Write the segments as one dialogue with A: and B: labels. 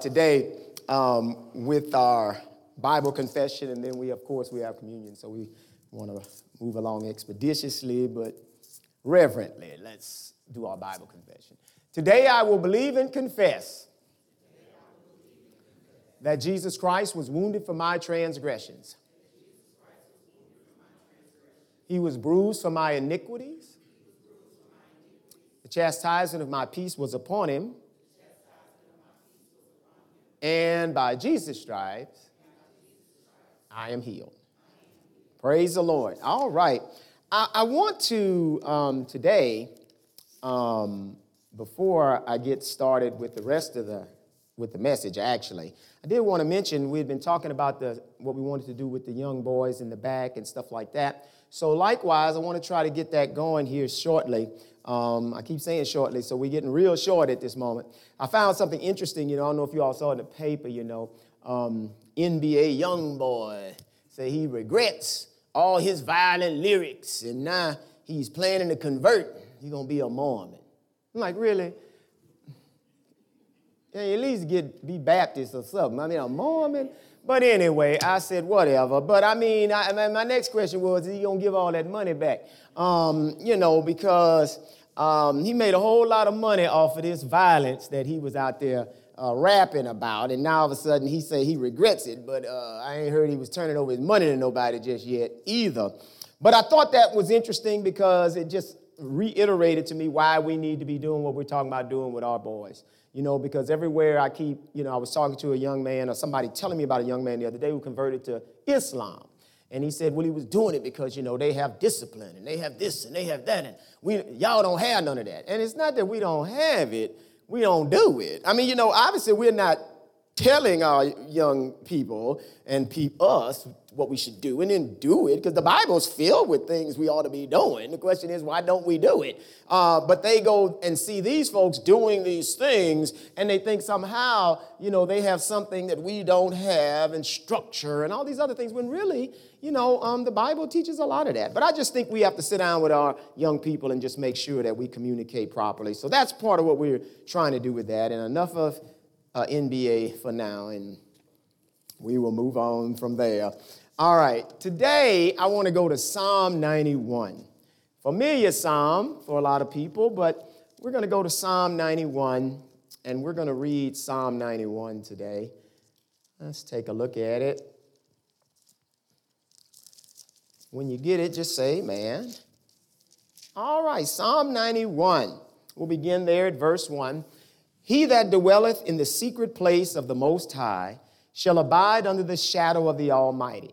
A: today um, with our Bible confession, and then we, of course, we have communion. So we want to move along expeditiously but reverently. Let's do our Bible confession. Today I will believe and confess that Jesus Christ was wounded for my transgressions. He was bruised for my iniquities. The chastisement of my peace was upon him and by Jesus' stripes, I am healed. Praise the Lord. All right. I, I want to um, today, um, before I get started with the rest of the with the message, actually, I did want to mention we've been talking about the what we wanted to do with the young boys in the back and stuff like that. So likewise, I want to try to get that going here shortly. Um, I keep saying shortly, so we're getting real short at this moment. I found something interesting, you know, I don't know if you all saw in the paper, you know, um, NBA YoungBoy say he regrets all his violent lyrics and now he's planning to convert. He's gonna be a Mormon. I'm like, really? Yeah, at least get be Baptist or something. I mean, a Mormon. But anyway, I said whatever. But I mean, I, my next question was, is he gonna give all that money back? Um, you know, because um, he made a whole lot of money off of this violence that he was out there uh, rapping about, and now all of a sudden he say he regrets it. But uh, I ain't heard he was turning over his money to nobody just yet either. But I thought that was interesting because it just reiterated to me why we need to be doing what we're talking about doing with our boys. You know, because everywhere I keep, you know, I was talking to a young man or somebody telling me about a young man the other day who converted to Islam. And he said, well, he was doing it because, you know, they have discipline and they have this and they have that. And we, y'all don't have none of that. And it's not that we don't have it, we don't do it. I mean, you know, obviously we're not telling our young people and pe- us what we should do and then do it because the Bible's filled with things we ought to be doing. The question is, why don't we do it? Uh, but they go and see these folks doing these things and they think somehow, you know, they have something that we don't have and structure and all these other things when really, you know, um, the Bible teaches a lot of that. But I just think we have to sit down with our young people and just make sure that we communicate properly. So that's part of what we're trying to do with that. And enough of uh, NBA for now, and we will move on from there. All right, today I want to go to Psalm 91. Familiar psalm for a lot of people, but we're going to go to Psalm 91 and we're going to read Psalm 91 today. Let's take a look at it. When you get it, just say, man. All right, Psalm 91. We'll begin there at verse 1. He that dwelleth in the secret place of the Most High shall abide under the shadow of the Almighty.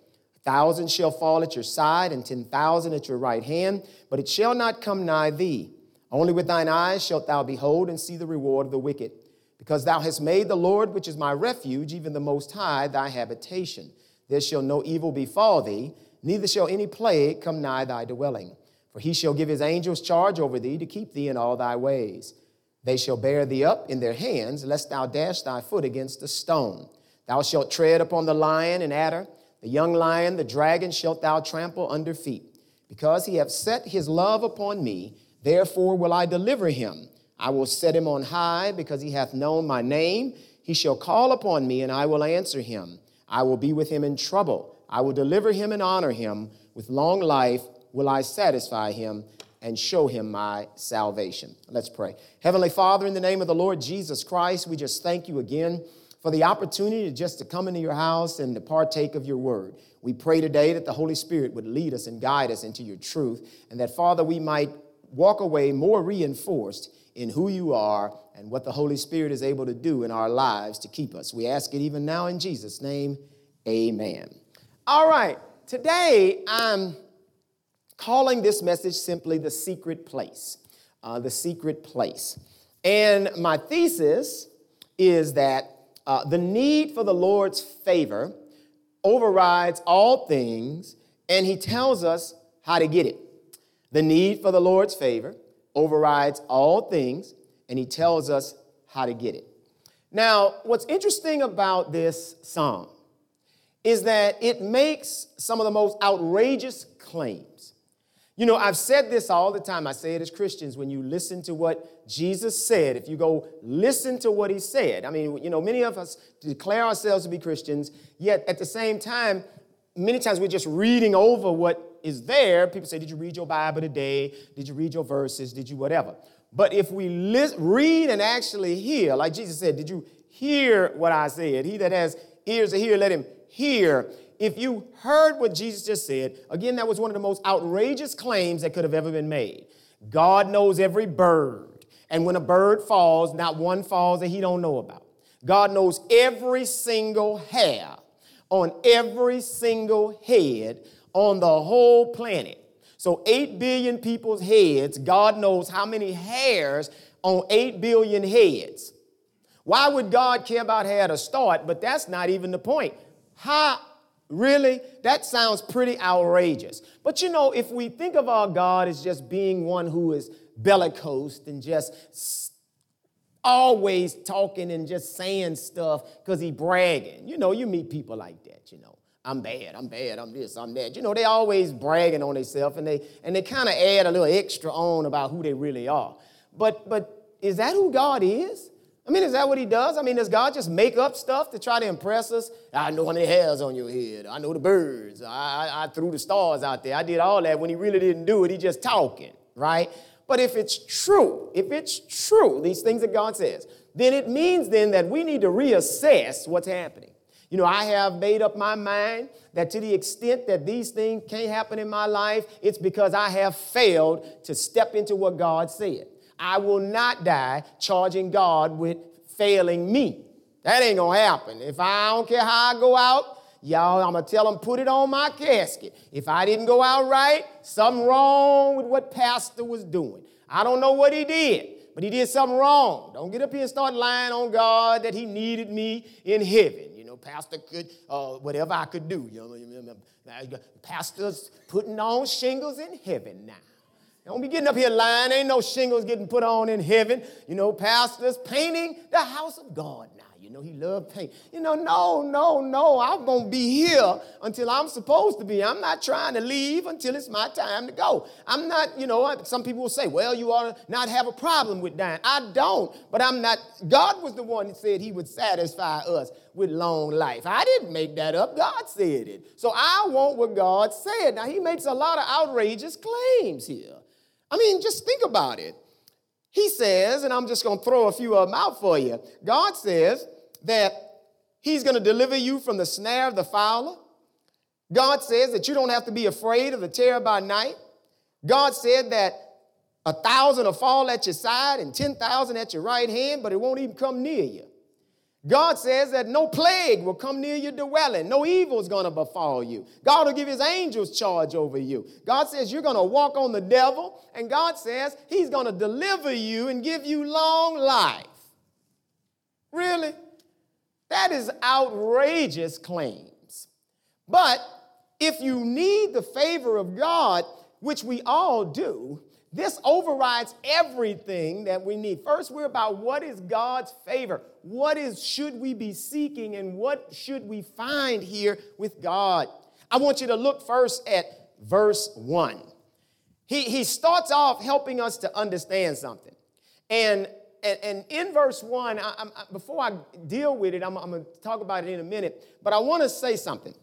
A: Thousand shall fall at your side, and ten thousand at your right hand, but it shall not come nigh thee. Only with thine eyes shalt thou behold and see the reward of the wicked. Because thou hast made the Lord, which is my refuge, even the Most High, thy habitation. There shall no evil befall thee, neither shall any plague come nigh thy dwelling. For he shall give his angels charge over thee to keep thee in all thy ways. They shall bear thee up in their hands, lest thou dash thy foot against a stone. Thou shalt tread upon the lion and adder the young lion, the dragon shalt thou trample under feet. Because he hath set his love upon me, therefore will I deliver him. I will set him on high, because he hath known my name. He shall call upon me, and I will answer him. I will be with him in trouble. I will deliver him and honor him. With long life will I satisfy him and show him my salvation. Let's pray. Heavenly Father, in the name of the Lord Jesus Christ, we just thank you again for the opportunity just to come into your house and to partake of your word. We pray today that the Holy Spirit would lead us and guide us into your truth, and that, Father, we might walk away more reinforced in who you are and what the Holy Spirit is able to do in our lives to keep us. We ask it even now in Jesus' name. Amen. All right, today I'm calling this message simply the secret place. Uh, the secret place. And my thesis is that uh, the need for the Lord's favor overrides all things, and he tells us how to get it. The need for the Lord's favor overrides all things, and he tells us how to get it. Now, what's interesting about this psalm is that it makes some of the most outrageous claims. You know, I've said this all the time. I say it as Christians when you listen to what Jesus said, if you go listen to what he said. I mean, you know, many of us declare ourselves to be Christians, yet at the same time, many times we're just reading over what is there. People say, Did you read your Bible today? Did you read your verses? Did you whatever? But if we read and actually hear, like Jesus said, Did you hear what I said? He that has ears to hear, let him hear. If you heard what Jesus just said, again, that was one of the most outrageous claims that could have ever been made. God knows every bird. And when a bird falls, not one falls that he don't know about. God knows every single hair on every single head on the whole planet. So 8 billion people's heads, God knows how many hairs on 8 billion heads. Why would God care about hair to start? But that's not even the point. How, really? That sounds pretty outrageous. But you know, if we think of our God as just being one who is bellicose and just always talking and just saying stuff because he bragging. You know, you meet people like that, you know. I'm bad, I'm bad, I'm this, I'm that. You know, they always bragging on themselves and they and they kind of add a little extra on about who they really are. But but is that who God is? I mean, is that what he does? I mean, does God just make up stuff to try to impress us? I know how many hairs on your head. I know the birds. I, I, I, threw the stars out there. I did all that when he really didn't do it. He just talking, right? But if it's true, if it's true, these things that God says, then it means then that we need to reassess what's happening. You know, I have made up my mind that to the extent that these things can't happen in my life, it's because I have failed to step into what God said. I will not die charging God with failing me. That ain't gonna happen. If I don't care how I go out, y'all, I'm gonna tell them put it on my casket. If I didn't go out right, something wrong with what pastor was doing. I don't know what he did, but he did something wrong. Don't get up here and start lying on God that he needed me in heaven. You know, pastor could, uh, whatever I could do. You know, pastor's putting on shingles in heaven now. Don't be getting up here lying. Ain't no shingles getting put on in heaven. You know, pastors painting the house of God now. You know, he loved paint. You know, no, no, no. I'm going to be here until I'm supposed to be. I'm not trying to leave until it's my time to go. I'm not, you know, some people will say, well, you ought to not have a problem with dying. I don't, but I'm not. God was the one that said he would satisfy us with long life. I didn't make that up. God said it. So I want what God said. Now, he makes a lot of outrageous claims here. I mean, just think about it. He says, and I'm just going to throw a few of them out for you. God says that He's going to deliver you from the snare of the fowler. God says that you don't have to be afraid of the terror by night. God said that a thousand will fall at your side and 10,000 at your right hand, but it won't even come near you. God says that no plague will come near your dwelling. No evil is going to befall you. God will give his angels charge over you. God says you're going to walk on the devil, and God says he's going to deliver you and give you long life. Really? That is outrageous claims. But if you need the favor of God, which we all do, this overrides everything that we need. First, we're about what is God's favor? What is should we be seeking and what should we find here with God? I want you to look first at verse 1. He, he starts off helping us to understand something. And, and, and in verse 1, I, I, before I deal with it, I'm, I'm going to talk about it in a minute, but I want to say something.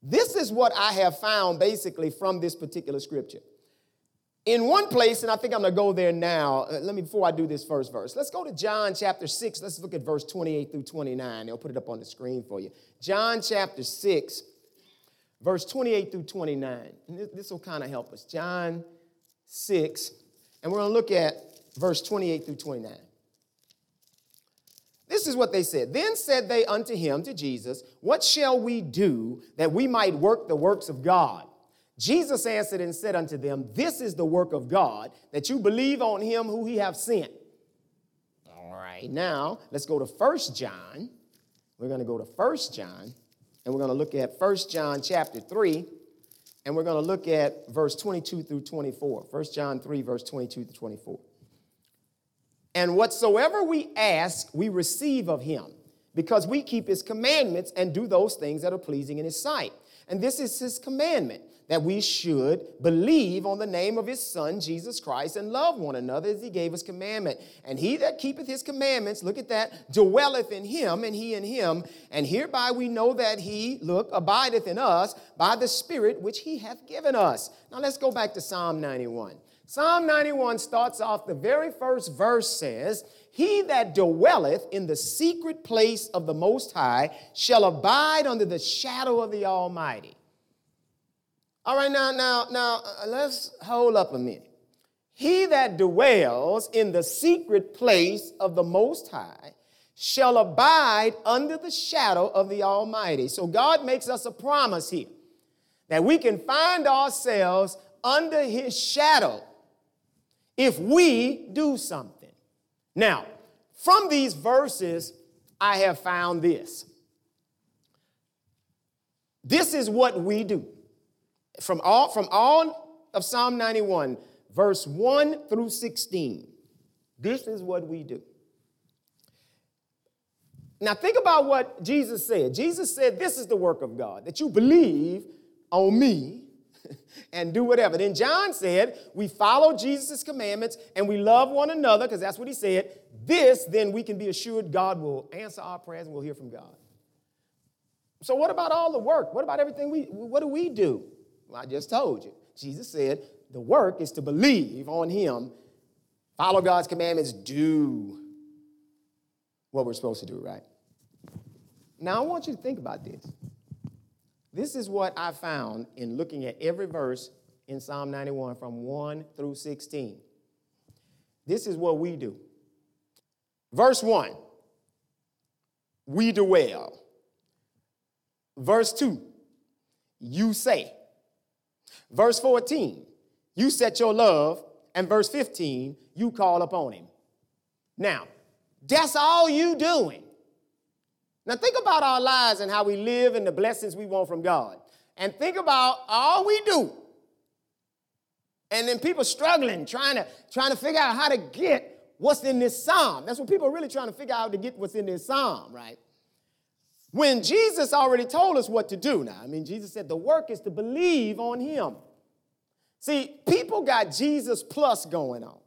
A: This is what I have found basically from this particular scripture. In one place, and I think I'm going to go there now. Uh, let me, before I do this first verse, let's go to John chapter 6. Let's look at verse 28 through 29. They'll put it up on the screen for you. John chapter 6, verse 28 through 29. And this will kind of help us. John 6, and we're going to look at verse 28 through 29. This is what they said. Then said they unto him, to Jesus, What shall we do that we might work the works of God? Jesus answered and said unto them, This is the work of God, that you believe on him who he hath sent. All right. now let's go to First John. We're going to go to First John, and we're going to look at First John chapter 3, and we're going to look at verse 22 through 24. 1 John 3, verse 22 to 24. And whatsoever we ask, we receive of him, because we keep his commandments and do those things that are pleasing in his sight. And this is his commandment that we should believe on the name of his son Jesus Christ and love one another as he gave us commandment. And he that keepeth his commandments, look at that, dwelleth in him and he in him. And hereby we know that he, look, abideth in us by the spirit which he hath given us. Now let's go back to Psalm 91. Psalm 91 starts off, the very first verse says, He that dwelleth in the secret place of the Most High shall abide under the shadow of the Almighty. All right, now, now, now, uh, let's hold up a minute. He that dwells in the secret place of the Most High shall abide under the shadow of the Almighty. So God makes us a promise here that we can find ourselves under His shadow if we do something. Now, from these verses, I have found this. This is what we do. From all, from all of Psalm 91, verse 1 through 16, this is what we do. Now, think about what Jesus said. Jesus said, This is the work of God, that you believe on me and do whatever. Then John said, We follow Jesus' commandments and we love one another, because that's what he said. This, then, we can be assured God will answer our prayers and we'll hear from God. So, what about all the work? What about everything we, what do we do? I just told you. Jesus said, The work is to believe on him, follow God's commandments, do what we're supposed to do, right? Now, I want you to think about this. This is what I found in looking at every verse in Psalm 91 from 1 through 16. This is what we do. Verse 1, we dwell. Verse 2, you say. Verse 14, you set your love. And verse 15, you call upon him. Now, that's all you doing. Now, think about our lives and how we live and the blessings we want from God. And think about all we do. And then people struggling, trying to, trying to figure out how to get what's in this psalm. That's what people are really trying to figure out to get what's in this psalm, right? When Jesus already told us what to do now. I mean, Jesus said the work is to believe on him. See, people got Jesus plus going on.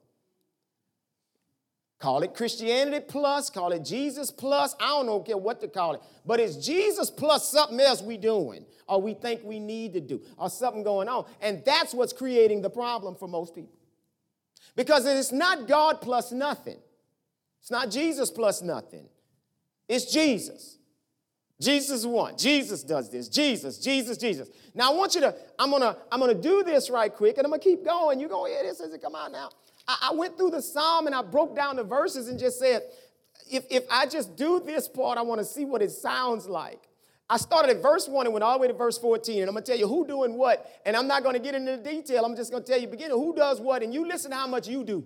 A: Call it Christianity plus, call it Jesus plus. I don't know care what to call it. But it's Jesus plus something else we doing or we think we need to do or something going on. And that's what's creating the problem for most people. Because it's not God plus nothing. It's not Jesus plus nothing. It's Jesus. Jesus one. Jesus does this. Jesus, Jesus, Jesus. Now I want you to, I'm gonna, I'm gonna do this right quick and I'm gonna keep going. You're gonna hear this as it come out now. I, I went through the psalm and I broke down the verses and just said, if, if I just do this part, I want to see what it sounds like. I started at verse 1 and went all the way to verse 14, and I'm to tell you who doing what, and I'm not to get into the detail. I'm just to tell you beginning who does what, and you listen to how much you do.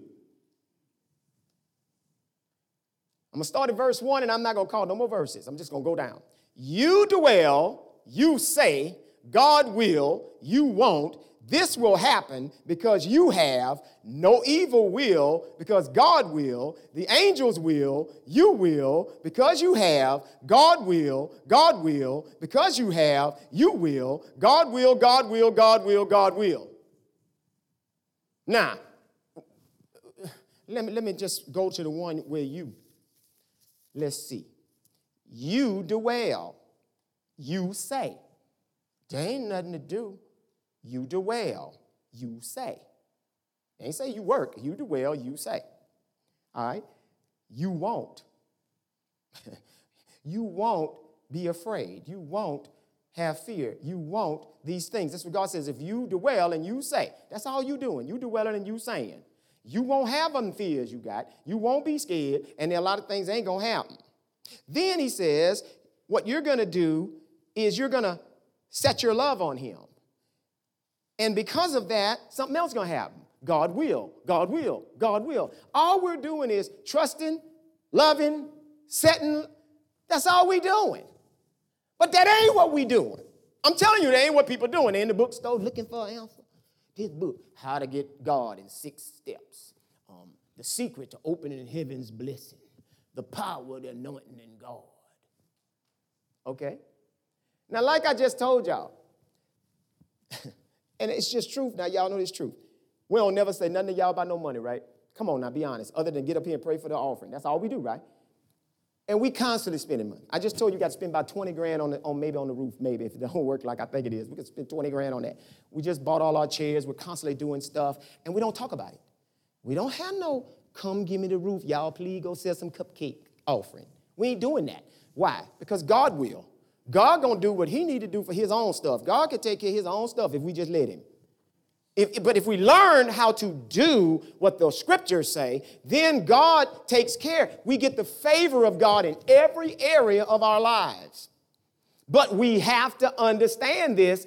A: I'm to start at verse 1, and I'm not to call no more verses. I'm just to go down. You dwell, you say, God will, you won't, this will happen because you have no evil will, because God will, the angels will, you will, because you have, God will, God will, because you have, you will, God will, God will, God will, God will. Now, let me, let me just go to the one where you, let's see. You dwell, you say. There ain't nothing to do you dwell, you say. ain't say you work, you dwell, you say. All right? You won't. you won't be afraid. You won't have fear. You won't these things. That's what God says. If you dwell and you say, that's all you doing. You dwelling and you saying. You won't have them fears you got. You won't be scared, and a lot of things ain't gonna happen. Then he says, what you're gonna do is you're gonna set your love on him. And because of that, something else is going to happen. God will, God will, God will. All we're doing is trusting loving, setting. That's all we're doing. But that ain't what we doing. I'm telling you, that ain't what people doing. They in the bookstore looking for an answer. This book, How to Get God in Six Steps. Um, the secret to opening heaven's blessing. The power the anointing in God. Okay? Now, like I just told y'all, and it's just truth. Now, y'all know this truth. We don't never say nothing to y'all about no money, right? Come on now, be honest. Other than get up here and pray for the offering. That's all we do, right? And we constantly spending money. I just told you, you got to spend about 20 grand on, the, on maybe on the roof, maybe, if it don't work like I think it is. We could spend 20 grand on that. We just bought all our chairs. We're constantly doing stuff, and we don't talk about it. We don't have no, come give me the roof. Y'all please go sell some cupcake offering. We ain't doing that. Why? Because God will. God gonna do what he need to do for his own stuff. God can take care of his own stuff if we just let him. If, but if we learn how to do what the scriptures say, then God takes care. We get the favor of God in every area of our lives. But we have to understand this,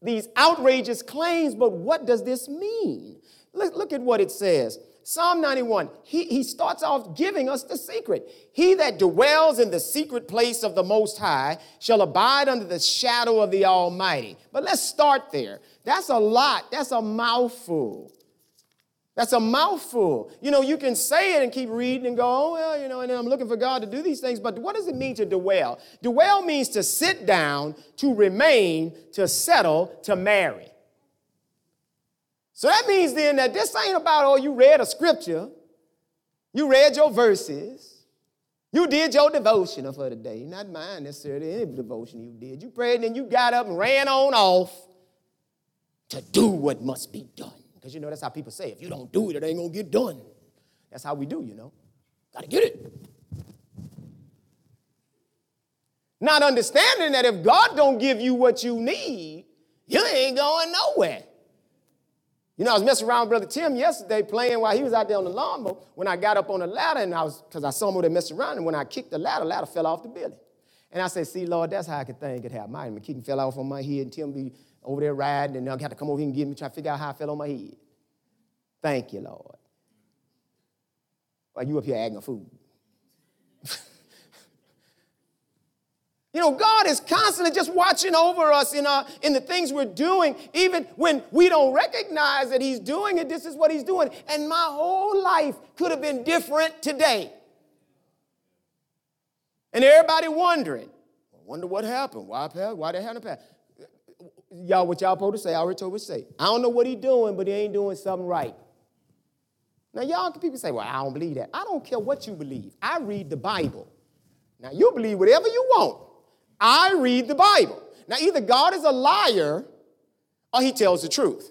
A: these outrageous claims, but what does this mean? Look, look at what it says. Psalm 91, he, he starts off giving us the secret. He that dwells in the secret place of the Most High shall abide under the shadow of the Almighty. But let's start there. That's a lot. That's a mouthful. That's a mouthful. You know, you can say it and keep reading and go, oh, well, you know, and I'm looking for God to do these things. But what does it mean to dwell? Dwell means to sit down, to remain, to settle, to marry. So that means then that this ain't about, oh, you read a scripture, you read your verses, you did your devotion for the day. Not mine necessarily, any devotion you did. You prayed and then you got up and ran on off to do what must be done. Because you know that's how people say, if you don't do it, it ain't gonna get done. That's how we do, you know. Gotta get it. Not understanding that if God don't give you what you need, you ain't going nowhere. You know, I was messing around with Brother Tim yesterday playing while he was out there on the lawnmower. When I got up on the ladder, and I was, because I saw him over there messing around, and when I kicked the ladder, ladder fell off the building. And I said, see, Lord, that's how I could think could happen. My kicking fell off on my head, and Tim be over there riding, and I got to come over here and get me, try to figure out how I fell on my head. Thank you, Lord. While you up here acting a fool. You know, God is constantly just watching over us in, our, in the things we're doing, even when we don't recognize that He's doing it. This is what He's doing. And my whole life could have been different today. And everybody wondering, I wonder what happened. Why, why that happen? Y'all, what y'all supposed to say, I already told what to say. I don't know what He's doing, but He ain't doing something right. Now, y'all, people say, well, I don't believe that. I don't care what you believe. I read the Bible. Now, you believe whatever you want. I read the Bible. Now, either God is a liar or he tells the truth.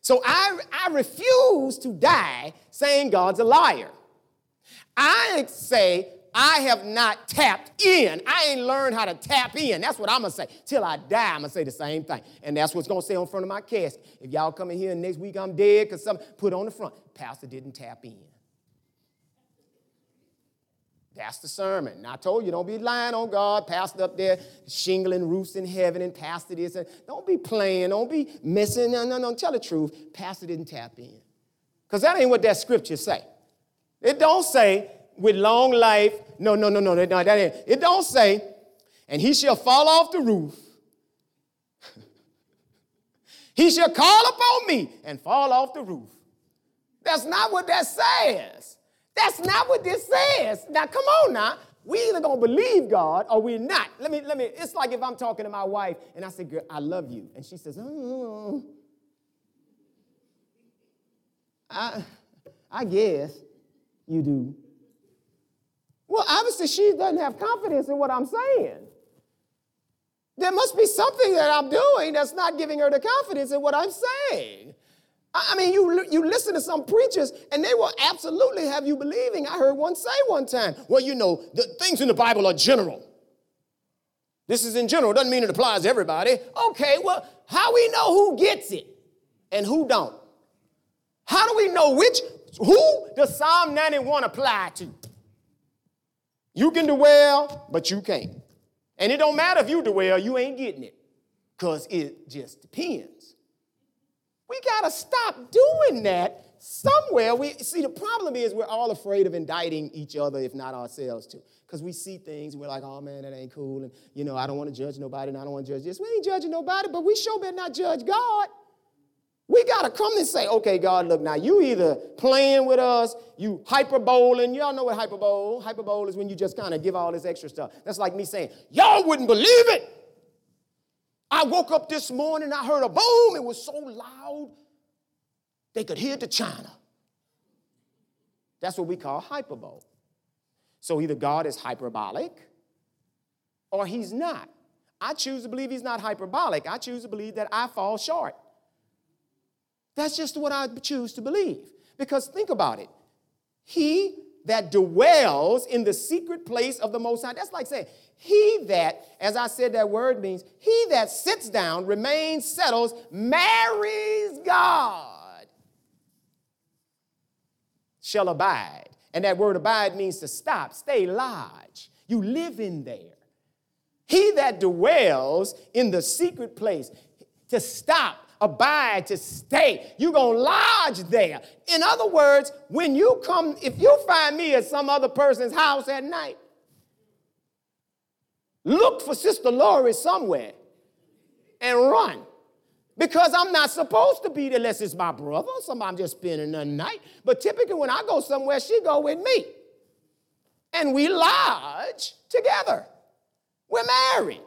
A: So I, I refuse to die saying God's a liar. I say I have not tapped in. I ain't learned how to tap in. That's what I'm gonna say. Till I die, I'm gonna say the same thing. And that's what's gonna say on front of my casket. If y'all come in here next week I'm dead, because some put on the front, Pastor didn't tap in. That's the sermon. I told you, don't be lying on God, pastor up there shingling roofs in heaven and pastor this. Don't be playing, don't be missing. No, no, no, tell the truth. Pastor didn't tap in. Because that ain't what that scripture say. It don't say, with long life, no, no, no, no, no, that ain't. It don't say, and he shall fall off the roof. he shall call upon me and fall off the roof. That's not what that says. That's not what this says. Now, come on now. We either gonna believe God or we're not. Let me, let me, it's like if I'm talking to my wife and I say, girl, I love you. And she says, oh, I, I guess you do. Well, obviously she doesn't have confidence in what I'm saying. There must be something that I'm doing that's not giving her the confidence in what I'm saying. I mean, you, you listen to some preachers and they will absolutely have you believing. I heard one say one time, well, you know, the things in the Bible are general. This is in general, doesn't mean it applies to everybody. Okay, well, how we know who gets it and who don't? How do we know which, who does Psalm 91 apply to? You can dwell, but you can't. And it don't matter if you dwell, you ain't getting it because it just depends. We got to stop doing that somewhere we see the problem is we're all afraid of indicting each other, if not ourselves too. Because we see things and we're like, oh man, that ain't cool. And you know, I don't want to judge nobody and I don't want to judge this. We ain't judging nobody, but we sure better not judge God. We got to come and say, okay, God, look, now you either playing with us, you hyperboling. Y'all know what hyperbole? Hyperbole is when you just kind of give all this extra stuff. That's like me saying, y'all wouldn't believe it. I woke up this morning, I heard a boom. It was so loud, they could hear to China. That's what we call hyperbole. So either God is hyperbolic or he's not. I choose to believe he's not hyperbolic. I choose to believe that I fall short. That's just what I choose to believe. Because think about it. He that dwells in the secret place of the Most High. That's like saying, He that, as I said, that word means, He that sits down, remains, settles, marries God, shall abide. And that word abide means to stop, stay lodge. You live in there. He that dwells in the secret place, to stop, abide, to stay. You're going to lodge there. In other words, when you come, if you find me at some other person's house at night, look for Sister Lori somewhere and run. Because I'm not supposed to be there unless it's my brother somebody I'm just spending the night. But typically when I go somewhere, she go with me. And we lodge together. We're married.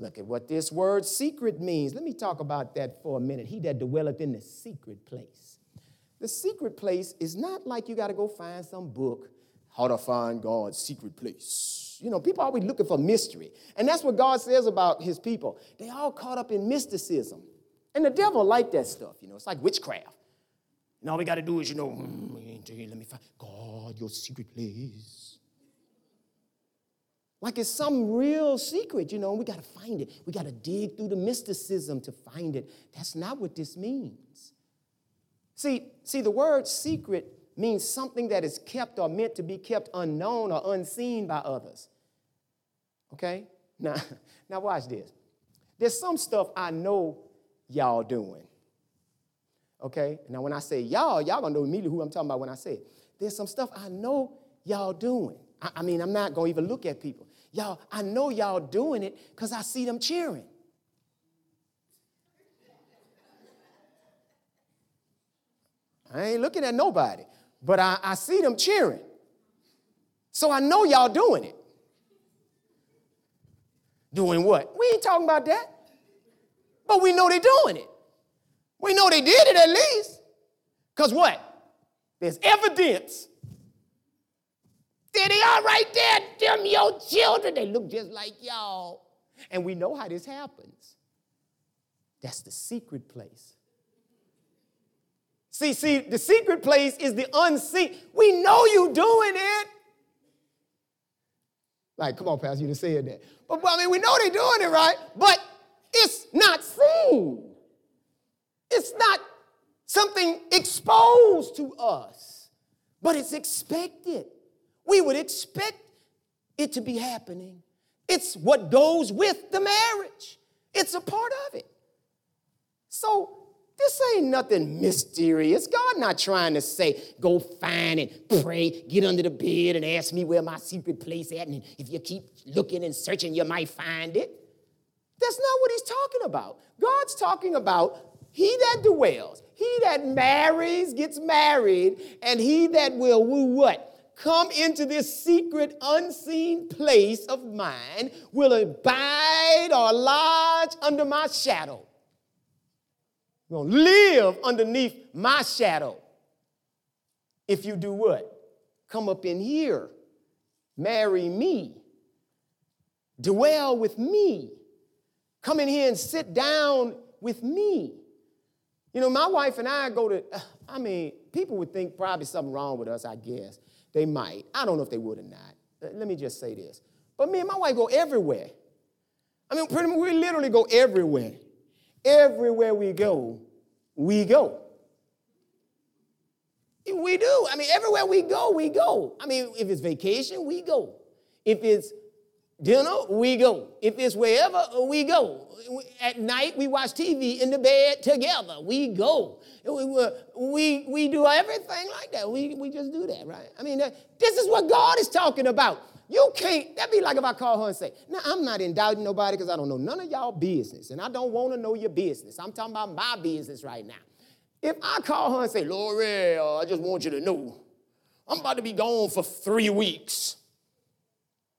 A: Look at what this word secret means. Let me talk about that for a minute. He that dwelleth in the secret place. The secret place is not like you got to go find some book, how to find God's secret place. You know, people are always looking for mystery. And that's what God says about his people. They all caught up in mysticism. And the devil like that stuff, you know. It's like witchcraft. And all we got to do is, you know, mm, let me find God, your secret place like it's some real secret, you know, we got to find it. We got to dig through the mysticism to find it. That's not what this means. See, see, the word secret means something that is kept or meant to be kept unknown or unseen by others. Okay? Now, now watch this. There's some stuff I know y'all doing. Okay? Now, when I say y'all, y'all gonna know immediately who I'm talking about when I say it. There's some stuff I know y'all doing. I, I mean, I'm not gonna even look at people. Y'all, I know y'all doing it because I see them cheering. I ain't looking at nobody, but I, I see them cheering. So I know y'all doing it. Doing what? We ain't talking about that. But we know they're doing it. We know they did it at least. Because what? There's evidence there they are right there, them your children. They look just like y'all. And we know how this happens. That's the secret place. See, see, the secret place is the unseen. We know you doing it. Like, come on, Pastor, you just said that. But, but I mean, we know they're doing it right, but it's not seen. It's not something exposed to us, but it's expected. We would expect it to be happening. It's what goes with the marriage, it's a part of it. So, this ain't nothing mysterious. God not trying to say, go find and pray, get under the bed and ask me where my secret place at, and if you keep looking and searching, you might find it. That's not what he's talking about. God's talking about he that dwells, he that marries gets married, and he that will woo what? Come into this secret, unseen place of mine will abide or lodge under my shadow. You're going to live underneath my shadow. If you do what? Come up in here, marry me, dwell with me, come in here and sit down with me. You know, my wife and I go to, I mean, people would think probably something wrong with us, I guess. They might. I don't know if they would or not. Let me just say this. But me and my wife go everywhere. I mean, pretty much we literally go everywhere. Everywhere we go, we go. We do. I mean, everywhere we go, we go. I mean, if it's vacation, we go. If it's dinner, we go. If it's wherever, we go. At night, we watch TV in the bed together. We go. We, we, we do everything like that. We, we just do that, right? I mean, this is what God is talking about. You can't, that'd be like if I call her and say, now I'm not indicting nobody because I don't know none of y'all business and I don't want to know your business. I'm talking about my business right now. If I call her and say, Lori, uh, I just want you to know, I'm about to be gone for three weeks.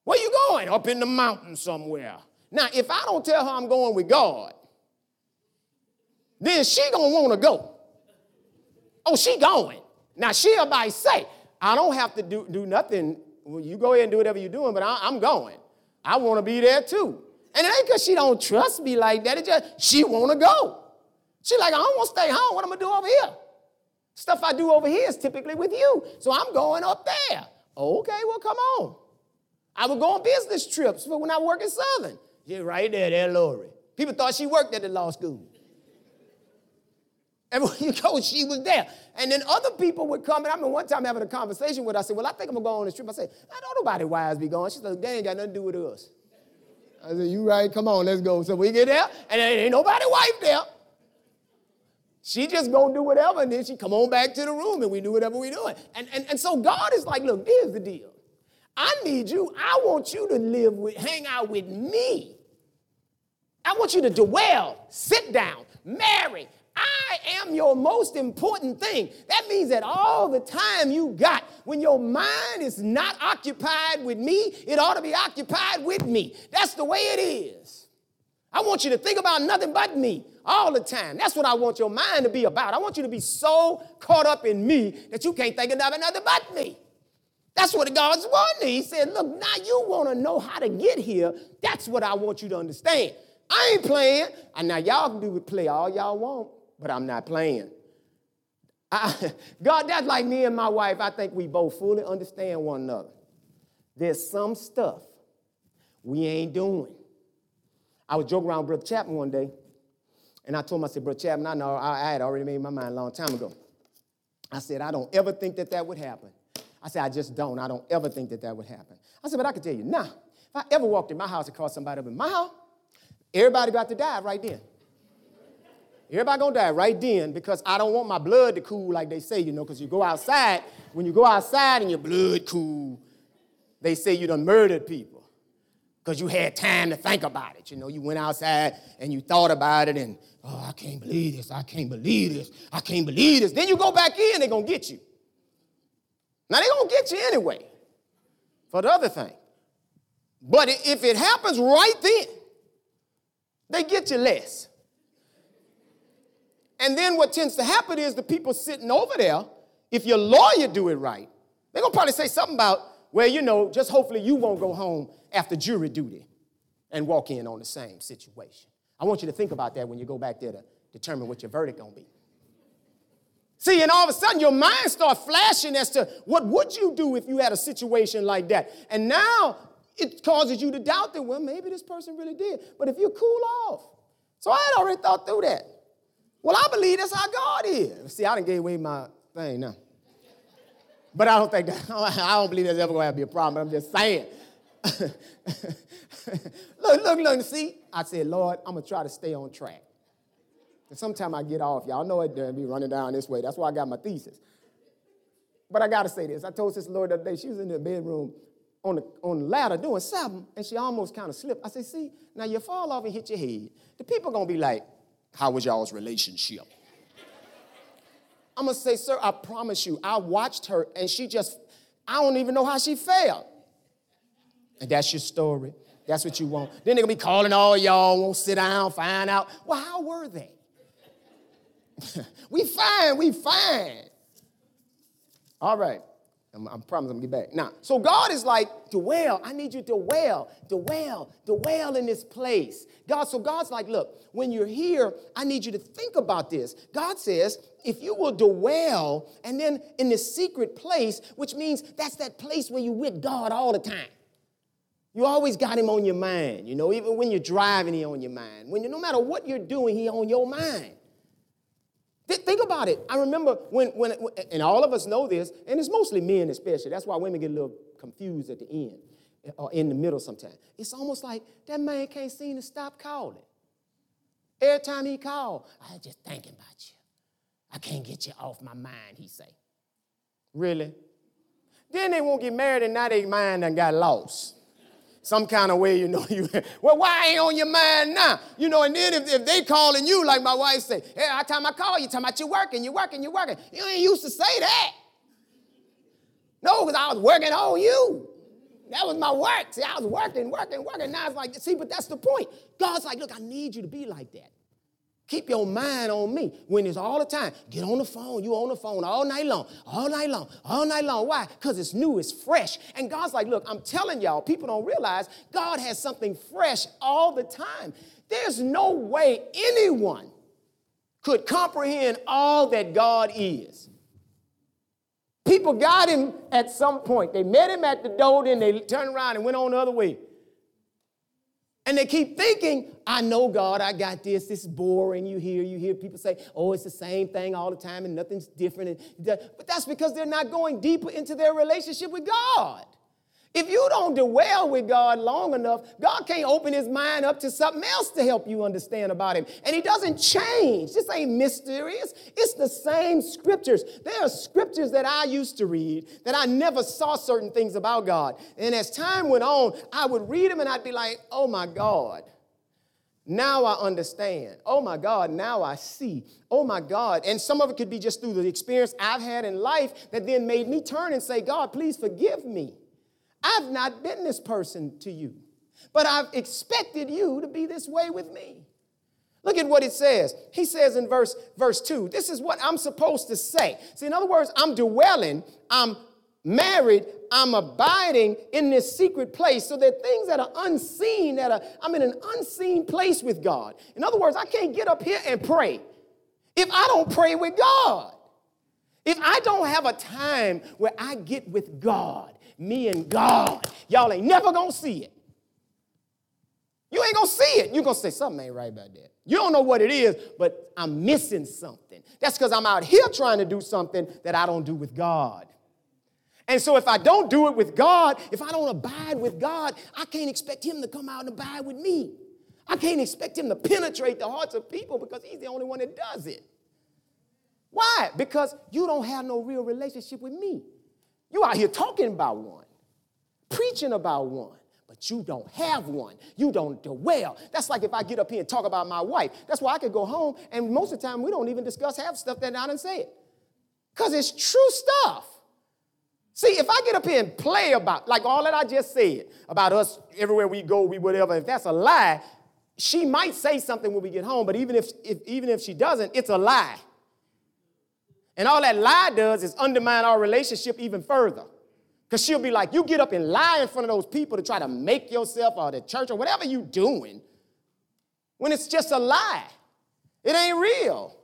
A: Where you going? Up in the mountain somewhere. Now, if I don't tell her I'm going with God, then she gonna want to go. Oh, she going. Now she'll by say, I don't have to do, do nothing. Well, you go ahead and do whatever you're doing, but I, am going. I want to be there too. And it ain't because she don't trust me like that. It just she want to go. She like, I don't want to stay home. What I'm gonna do over here? Stuff I do over here is typically with you. So I'm going up there. Okay, well, come on. I would go on business trips but when I work at Southern. Yeah, right there, there, Lori. People thought she worked at the law school. Everywhere you go, she was there. And then other people would come. And I remember one time having a conversation with her. I said, Well, I think I'm going to go on this trip. I said, I don't nobody wise be going. She said, They ain't got nothing to do with us. I said, You right? Come on, let's go. So we get there, and there ain't nobody wife there. She just gonna do whatever, and then she come on back to the room, and we do whatever we doing. And, and, and so God is like, Look, here's the deal. I need you. I want you to live with, hang out with me. I want you to dwell, sit down, marry. I am your most important thing. That means that all the time you got, when your mind is not occupied with me, it ought to be occupied with me. That's the way it is. I want you to think about nothing but me all the time. That's what I want your mind to be about. I want you to be so caught up in me that you can't think of nothing but me. That's what God's wanting. He said, Look, now you want to know how to get here. That's what I want you to understand. I ain't playing. And now y'all can do play all y'all want, but I'm not playing. I, God, that's like me and my wife. I think we both fully understand one another. There's some stuff we ain't doing. I was joking around with Brother Chapman one day, and I told him, I said, Brother Chapman, I know I, I had already made my mind a long time ago. I said, I don't ever think that that would happen. I said, I just don't. I don't ever think that that would happen. I said, but I can tell you now, if I ever walked in my house and caught somebody up in my house, everybody about to die right then. Everybody gonna die right then because I don't want my blood to cool like they say, you know, because you go outside, when you go outside and your blood cool, they say you done murdered people because you had time to think about it. You know, you went outside and you thought about it and, oh, I can't believe this, I can't believe this, I can't believe this. Then you go back in, they're gonna get you. Now they're gonna get you anyway for the other thing. But if it happens right then, they get you less. And then what tends to happen is the people sitting over there, if your lawyer do it right, they're gonna probably say something about, well, you know, just hopefully you won't go home after jury duty and walk in on the same situation. I want you to think about that when you go back there to determine what your verdict gonna be. See, and all of a sudden your mind starts flashing as to what would you do if you had a situation like that. And now it causes you to doubt that, well, maybe this person really did. But if you cool off. So I had already thought through that. Well, I believe that's how God is. See, I didn't give away my thing now. But I don't think that, I don't believe that's ever going to be a problem. I'm just saying. look, look, look, see? I said, Lord, I'm to try to stay on track. And sometimes I get off. Y'all know it doesn't be running down this way. That's why I got my thesis. But I got to say this. I told Sister Lori the other day, she was in the bedroom on the, on the ladder doing something, and she almost kind of slipped. I said, see, now you fall off and hit your head. The people to be like, how was y'all's relationship? I'm to say, sir, I promise you, I watched her, and she just, I don't even know how she fell. And that's your story. That's what you want. Then they're to be calling all y'all, won't sit down, find out. Well, how were they? we fine, we fine. All right. I'm, I promise I'm gonna get back. Now, so God is like, dwell. I need you to dwell, dwell, dwell in this place. God, so God's like, look, when you're here, I need you to think about this. God says, if you will dwell, and then in this secret place, which means that's that place where you're with God all the time. You always got him on your mind, you know, even when you're driving, he on your mind. When you no matter what you're doing, he on your mind. Think about it. I remember when, when, and all of us know this, and it's mostly men especially. That's why women get a little confused at the end. or in the middle sometimes. It's almost like that man can't seem to stop calling. Every time he call, I just thinking about you. I can't get you off my mind, he say. Really? Then they won't get married and now their mind done got lost. Some kind of way, you know, you, well, why ain't on your mind now? You know, and then if, if they calling you, like my wife say, hey, every time I call you, talking about you working, you working, you working. You ain't used to say that. No, because I was working on you. That was my work. See, I was working, working, working. Now it's like, see, but that's the point. God's like, look, I need you to be like that. Keep your mind on me when it's all the time. Get on the phone. You on the phone all night long, all night long, all night long. Why? Because it's new, it's fresh. And God's like, look, I'm telling y'all, people don't realize God has something fresh all the time. There's no way anyone could comprehend all that God is. People got him at some point. They met him at the door, then they turned around and went on the other way. And they keep thinking, I know God, I got this. This is boring. You hear, you hear people say, oh, it's the same thing all the time and nothing's different. But that's because they're not going deeper into their relationship with God. If you don't dwell with God long enough, God can't open his mind up to something else to help you understand about him. And he doesn't change. This ain't mysterious. It's the same scriptures. There are scriptures that I used to read that I never saw certain things about God. And as time went on, I would read them and I'd be like, oh my God. Now I understand. Oh my God, now I see. Oh my God. And some of it could be just through the experience I've had in life that then made me turn and say, God, please forgive me. I've not been this person to you, but I've expected you to be this way with me. Look at what it says. He says in verse, verse 2, this is what I'm supposed to say. See, in other words, I'm dwelling, I'm married, I'm abiding in this secret place. So there are things that are unseen, that are, I'm in an unseen place with God. In other words, I can't get up here and pray if I don't pray with God. If I don't have a time where I get with God, me and God. Y'all ain't never gonna see it. You ain't gonna see it. You're gonna say something ain't right about that. You don't know what it is, but I'm missing something. That's because I'm out here trying to do something that I don't do with God. And so if I don't do it with God, if I don't abide with God, I can't expect Him to come out and abide with me. I can't expect Him to penetrate the hearts of people because He's the only one that does it. Why? Because you don't have no real relationship with me. You out here talking about one, preaching about one, but you don't have one. You don't dwell. That's like if I get up here and talk about my wife. That's why I could go home, and most of the time we don't even discuss half stuff that I say it. Because it's true stuff. See, if I get up here and play about, like all that I just said, about us everywhere we go, we whatever, if that's a lie, she might say something when we get home, but even if, if even if she doesn't, it's a lie. And all that lie does is undermine our relationship even further. Because she'll be like, you get up and lie in front of those people to try to make yourself or the church or whatever you're doing when it's just a lie. It ain't real.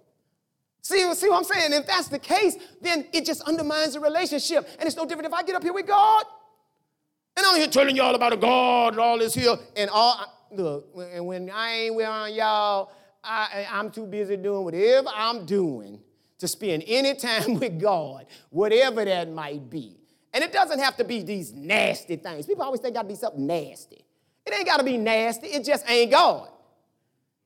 A: See, see what I'm saying? If that's the case, then it just undermines the relationship. And it's no different if I get up here with God. And I'm here telling y'all about a God and all this here. And all look, and when I ain't with y'all, I, I'm too busy doing whatever I'm doing to spend any time with God, whatever that might be. And it doesn't have to be these nasty things. People always think gotta be something nasty. It ain't gotta be nasty, it just ain't God.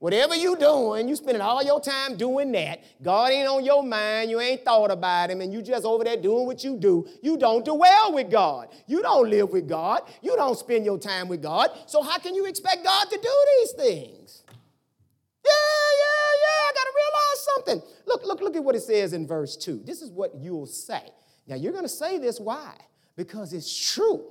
A: Whatever you doing, you spending all your time doing that. God ain't on your mind, you ain't thought about him, and you just over there doing what you do. You don't dwell with God. You don't live with God. You don't spend your time with God. So how can you expect God to do these things? Yeah, I got to realize something. Look, look, look at what it says in verse 2. This is what you'll say. Now, you're going to say this. Why? Because it's true.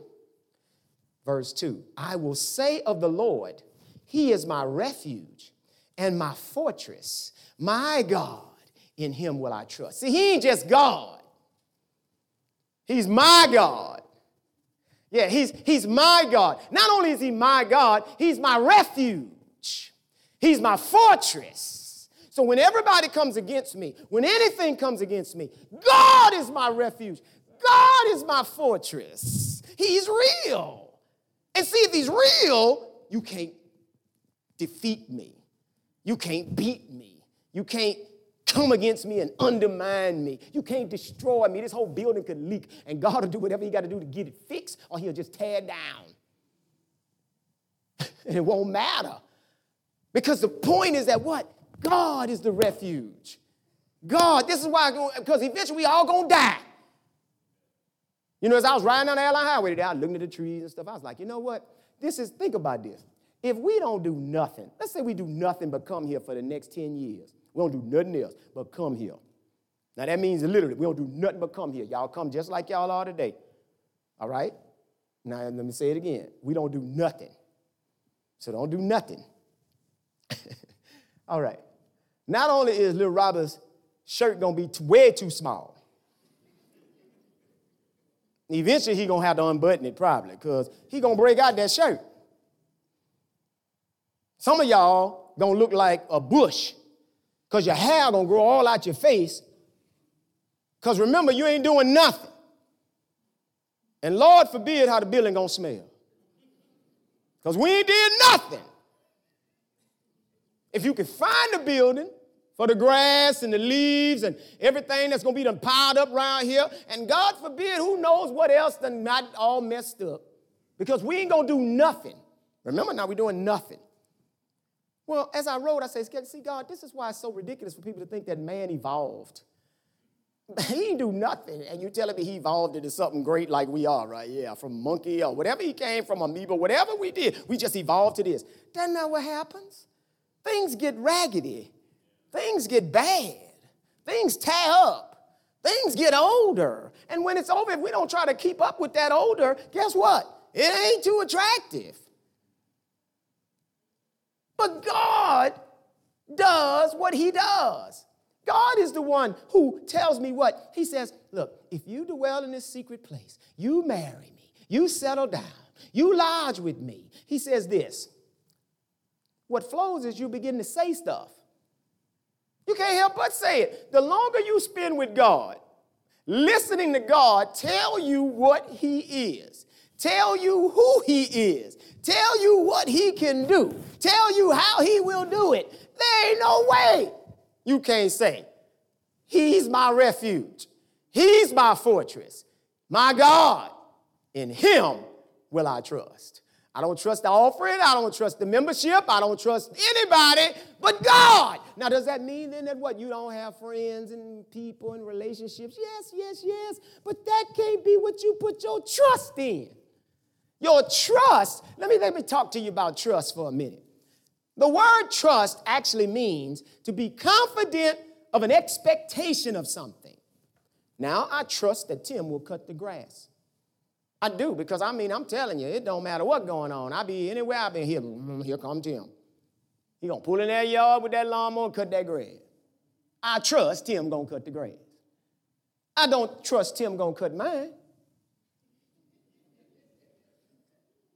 A: Verse 2 I will say of the Lord, He is my refuge and my fortress, my God. In Him will I trust. See, He ain't just God, He's my God. Yeah, he's, he's my God. Not only is He my God, He's my refuge. He's my fortress. So when everybody comes against me, when anything comes against me, God is my refuge. God is my fortress. He's real. And see, if he's real, you can't defeat me. You can't beat me. You can't come against me and undermine me. You can't destroy me. This whole building could leak, and God will do whatever he got to do to get it fixed, or he'll just tear it down. And it won't matter. Because the point is that what? God is the refuge. God, this is why, because eventually we all gonna die. You know, as I was riding down the airline highway today, I was looking at the trees and stuff. I was like, you know what? This is, think about this. If we don't do nothing, let's say we do nothing but come here for the next 10 years. We don't do nothing else but come here. Now that means literally, we don't do nothing but come here. Y'all come just like y'all are today. All right? Now let me say it again. We don't do nothing. So don't do nothing. All right. Not only is little Robert's shirt gonna be way too small, eventually he gonna have to unbutton it probably, because he gonna break out that shirt. Some of y'all gonna look like a bush, because your hair gonna grow all out your face. Because remember, you ain't doing nothing. And Lord forbid how the building gonna smell. Because we ain't did nothing. If you can find the building for the grass and the leaves and everything that's gonna be done piled up around here, and God forbid, who knows what else done not all messed up. Because we ain't gonna do nothing. Remember now, we're doing nothing. Well, as I wrote, I said, see, God, this is why it's so ridiculous for people to think that man evolved. He didn't do nothing, and you telling me he evolved into something great like we are, right? Yeah, from monkey or whatever he came from, amoeba, whatever we did, we just evolved to this. That's not what happens. Things get raggedy, things get bad, things tear up, things get older. And when it's over, if we don't try to keep up with that older, guess what? It ain't too attractive. But God does what He does. God is the one who tells me what? He says, Look, if you dwell in this secret place, you marry me, you settle down, you lodge with me. He says this what flows is you begin to say stuff. You can't help but say it. The longer you spend with God, listening to God tell you what He is, tell you who He is, tell you what He can do, tell you how He will do it, there ain't no way you can't say, He's my refuge, He's my fortress, my God, in Him will I trust. I don't trust the offering. I don't trust the membership. I don't trust anybody but God. Now, does that mean then that what? You don't have friends and people and relationships? Yes, yes, yes. But that can't be what you put your trust in. Your trust, let me, let me talk to you about trust for a minute. The word trust actually means to be confident of an expectation of something. Now, I trust that Tim will cut the grass. I do, because I mean, I'm telling you, it don't matter what going on. I be anywhere I've been here. Mm, here come Tim. He gonna pull in that yard with that lawnmower and cut that grass. I trust Tim gonna cut the grass. I don't trust Tim gonna cut mine.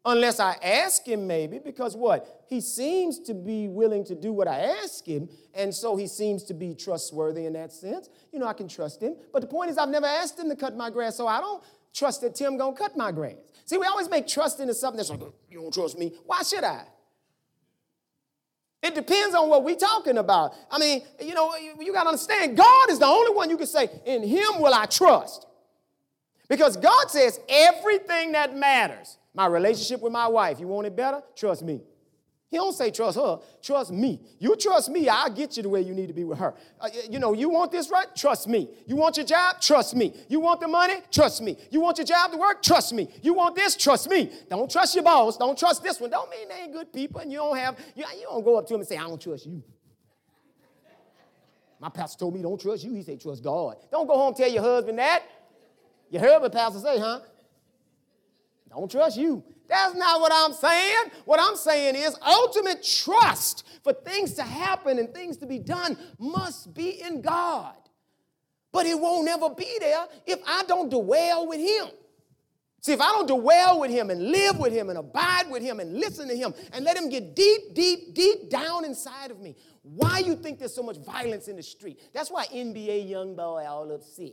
A: Unless I ask him, maybe, because what? He seems to be willing to do what I ask him, and so he seems to be trustworthy in that sense. You know, I can trust him. But the point is, I've never asked him to cut my grass, so I don't trust that Tim gonna cut my grass. See, we always make trust into something that's like, uh, you don't trust me. Why should I? It depends on what we're talking about. I mean, you know, you, you got to understand, God is the only one you can say, in him will I trust. Because God says everything that matters, my relationship with my wife, you want it better? Trust me. He don't say trust her, trust me. You trust me, I'll get you the way you need to be with her. Uh, you know, you want this right? Trust me. You want your job? Trust me. You want the money? Trust me. You want your job to work? Trust me. You want this? Trust me. Don't trust your boss. Don't trust this one. Don't mean they ain't good people and you don't have, you, you don't go up to them and say, I don't trust you. My pastor told me don't trust you. He said, trust God. Don't go home and tell your husband that. You heard what pastor say, huh? Don't trust you. That's not what I'm saying. What I'm saying is ultimate trust for things to happen and things to be done must be in God. But it won't ever be there if I don't dwell with Him. See, if I don't dwell with Him and live with Him and abide with Him and listen to Him and let Him get deep, deep, deep down inside of me, why you think there's so much violence in the street? That's why NBA YoungBoy all upset.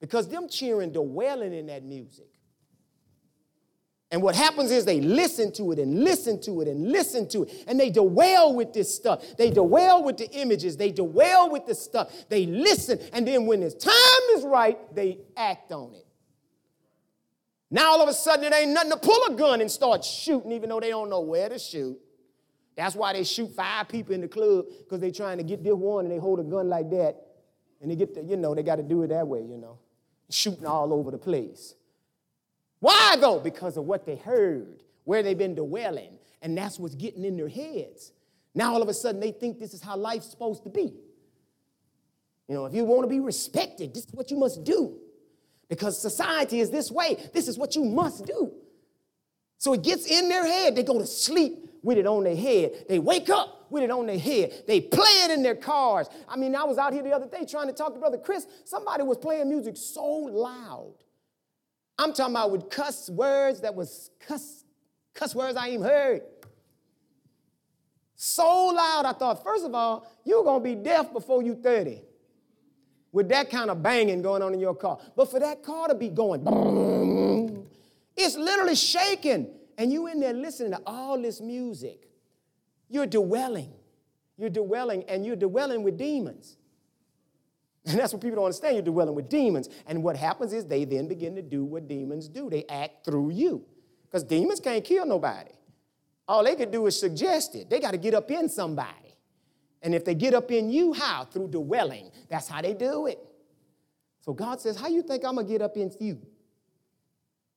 A: Because them cheering, dwelling in that music. And what happens is they listen to it and listen to it and listen to it. And they dwell with this stuff. They dwell with the images. They dwell with the stuff. They listen. And then when the time is right, they act on it. Now all of a sudden it ain't nothing to pull a gun and start shooting, even though they don't know where to shoot. That's why they shoot five people in the club, because they're trying to get this one and they hold a gun like that. And they get the, you know, they got to do it that way, you know. Shooting all over the place. Why though? Because of what they heard, where they've been dwelling. And that's what's getting in their heads. Now all of a sudden they think this is how life's supposed to be. You know, if you want to be respected, this is what you must do. Because society is this way. This is what you must do. So it gets in their head. They go to sleep with it on their head. They wake up with it on their head. They play it in their cars. I mean, I was out here the other day trying to talk to Brother Chris. Somebody was playing music so loud. I'm talking about with cuss words that was cuss, cuss words I even heard. So loud, I thought, first of all, you're gonna be deaf before you 30 with that kind of banging going on in your car. But for that car to be going, it's literally shaking. And you in there listening to all this music. You're dwelling. You're dwelling, and you're dwelling with demons. And that's what people don't understand. You're dwelling with demons. And what happens is they then begin to do what demons do. They act through you. Because demons can't kill nobody. All they can do is suggest it. They got to get up in somebody. And if they get up in you, how? Through dwelling. That's how they do it. So God says, How you think I'm gonna get up into you?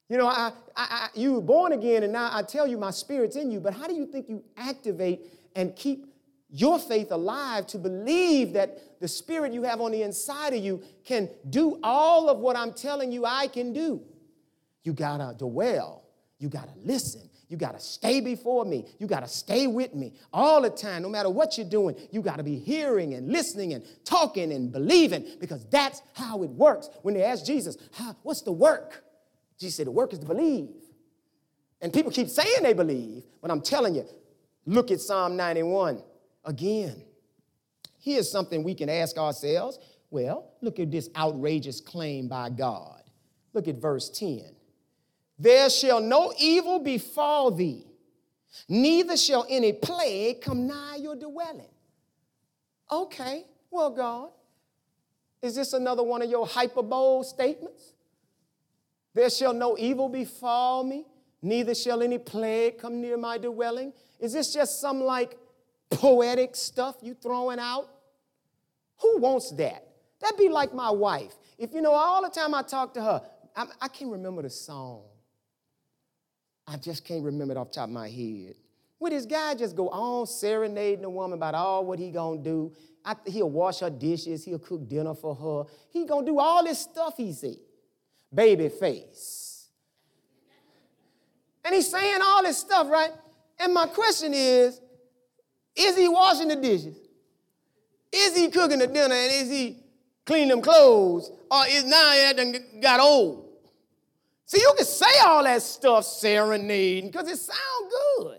A: You know, I, I, I, you were born again, and now I tell you my spirit's in you, but how do you think you activate and keep your faith alive to believe that the spirit you have on the inside of you can do all of what I'm telling you I can do? You gotta dwell, you gotta listen, you got to stay before me. You got to stay with me all the time, no matter what you're doing. You got to be hearing and listening and talking and believing because that's how it works. When they asked Jesus, What's the work? Jesus said, The work is to believe. And people keep saying they believe, but I'm telling you, look at Psalm 91 again. Here's something we can ask ourselves. Well, look at this outrageous claim by God. Look at verse 10. There shall no evil befall thee, neither shall any plague come nigh your dwelling. Okay, well, God, is this another one of your hyperbole statements? There shall no evil befall me, neither shall any plague come near my dwelling. Is this just some like poetic stuff you throwing out? Who wants that? That'd be like my wife. If you know, all the time I talk to her, I, I can't remember the song. I just can't remember it off top of my head. Would this guy just go on serenading a woman about all what he gonna do? I, he'll wash her dishes, he'll cook dinner for her. He gonna do all this stuff he see. Babyface. And he's saying all this stuff, right? And my question is, is he washing the dishes? Is he cooking the dinner and is he cleaning them clothes? Or is now that got old? See, you can say all that stuff serenading because it sounds good.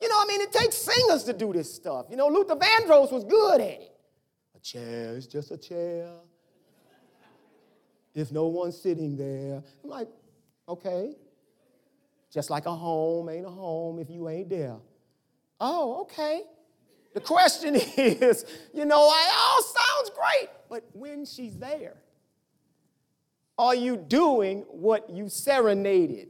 A: You know, I mean, it takes singers to do this stuff. You know, Luther Vandross was good at it. A chair is just a chair. If no one's sitting there, I'm like, okay. Just like a home ain't a home if you ain't there. Oh, okay. The question is, you know, it all sounds great, but when she's there, are you doing what you serenaded?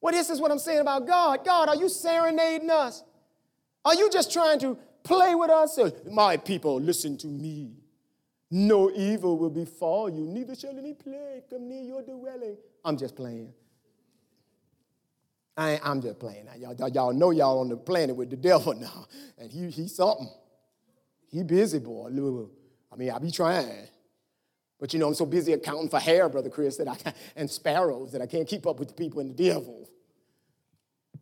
A: Well, this is what I'm saying about God. God, are you serenading us? Are you just trying to play with us? My people, listen to me. No evil will befall you, neither shall any plague come near your dwelling. I'm just playing. I am just playing. Y'all, y'all know y'all on the planet with the devil now. And he, he's something. He busy, boy. I mean, I be trying. But you know, I'm so busy accounting for hair, Brother Chris, that I, and sparrows that I can't keep up with the people and the devil.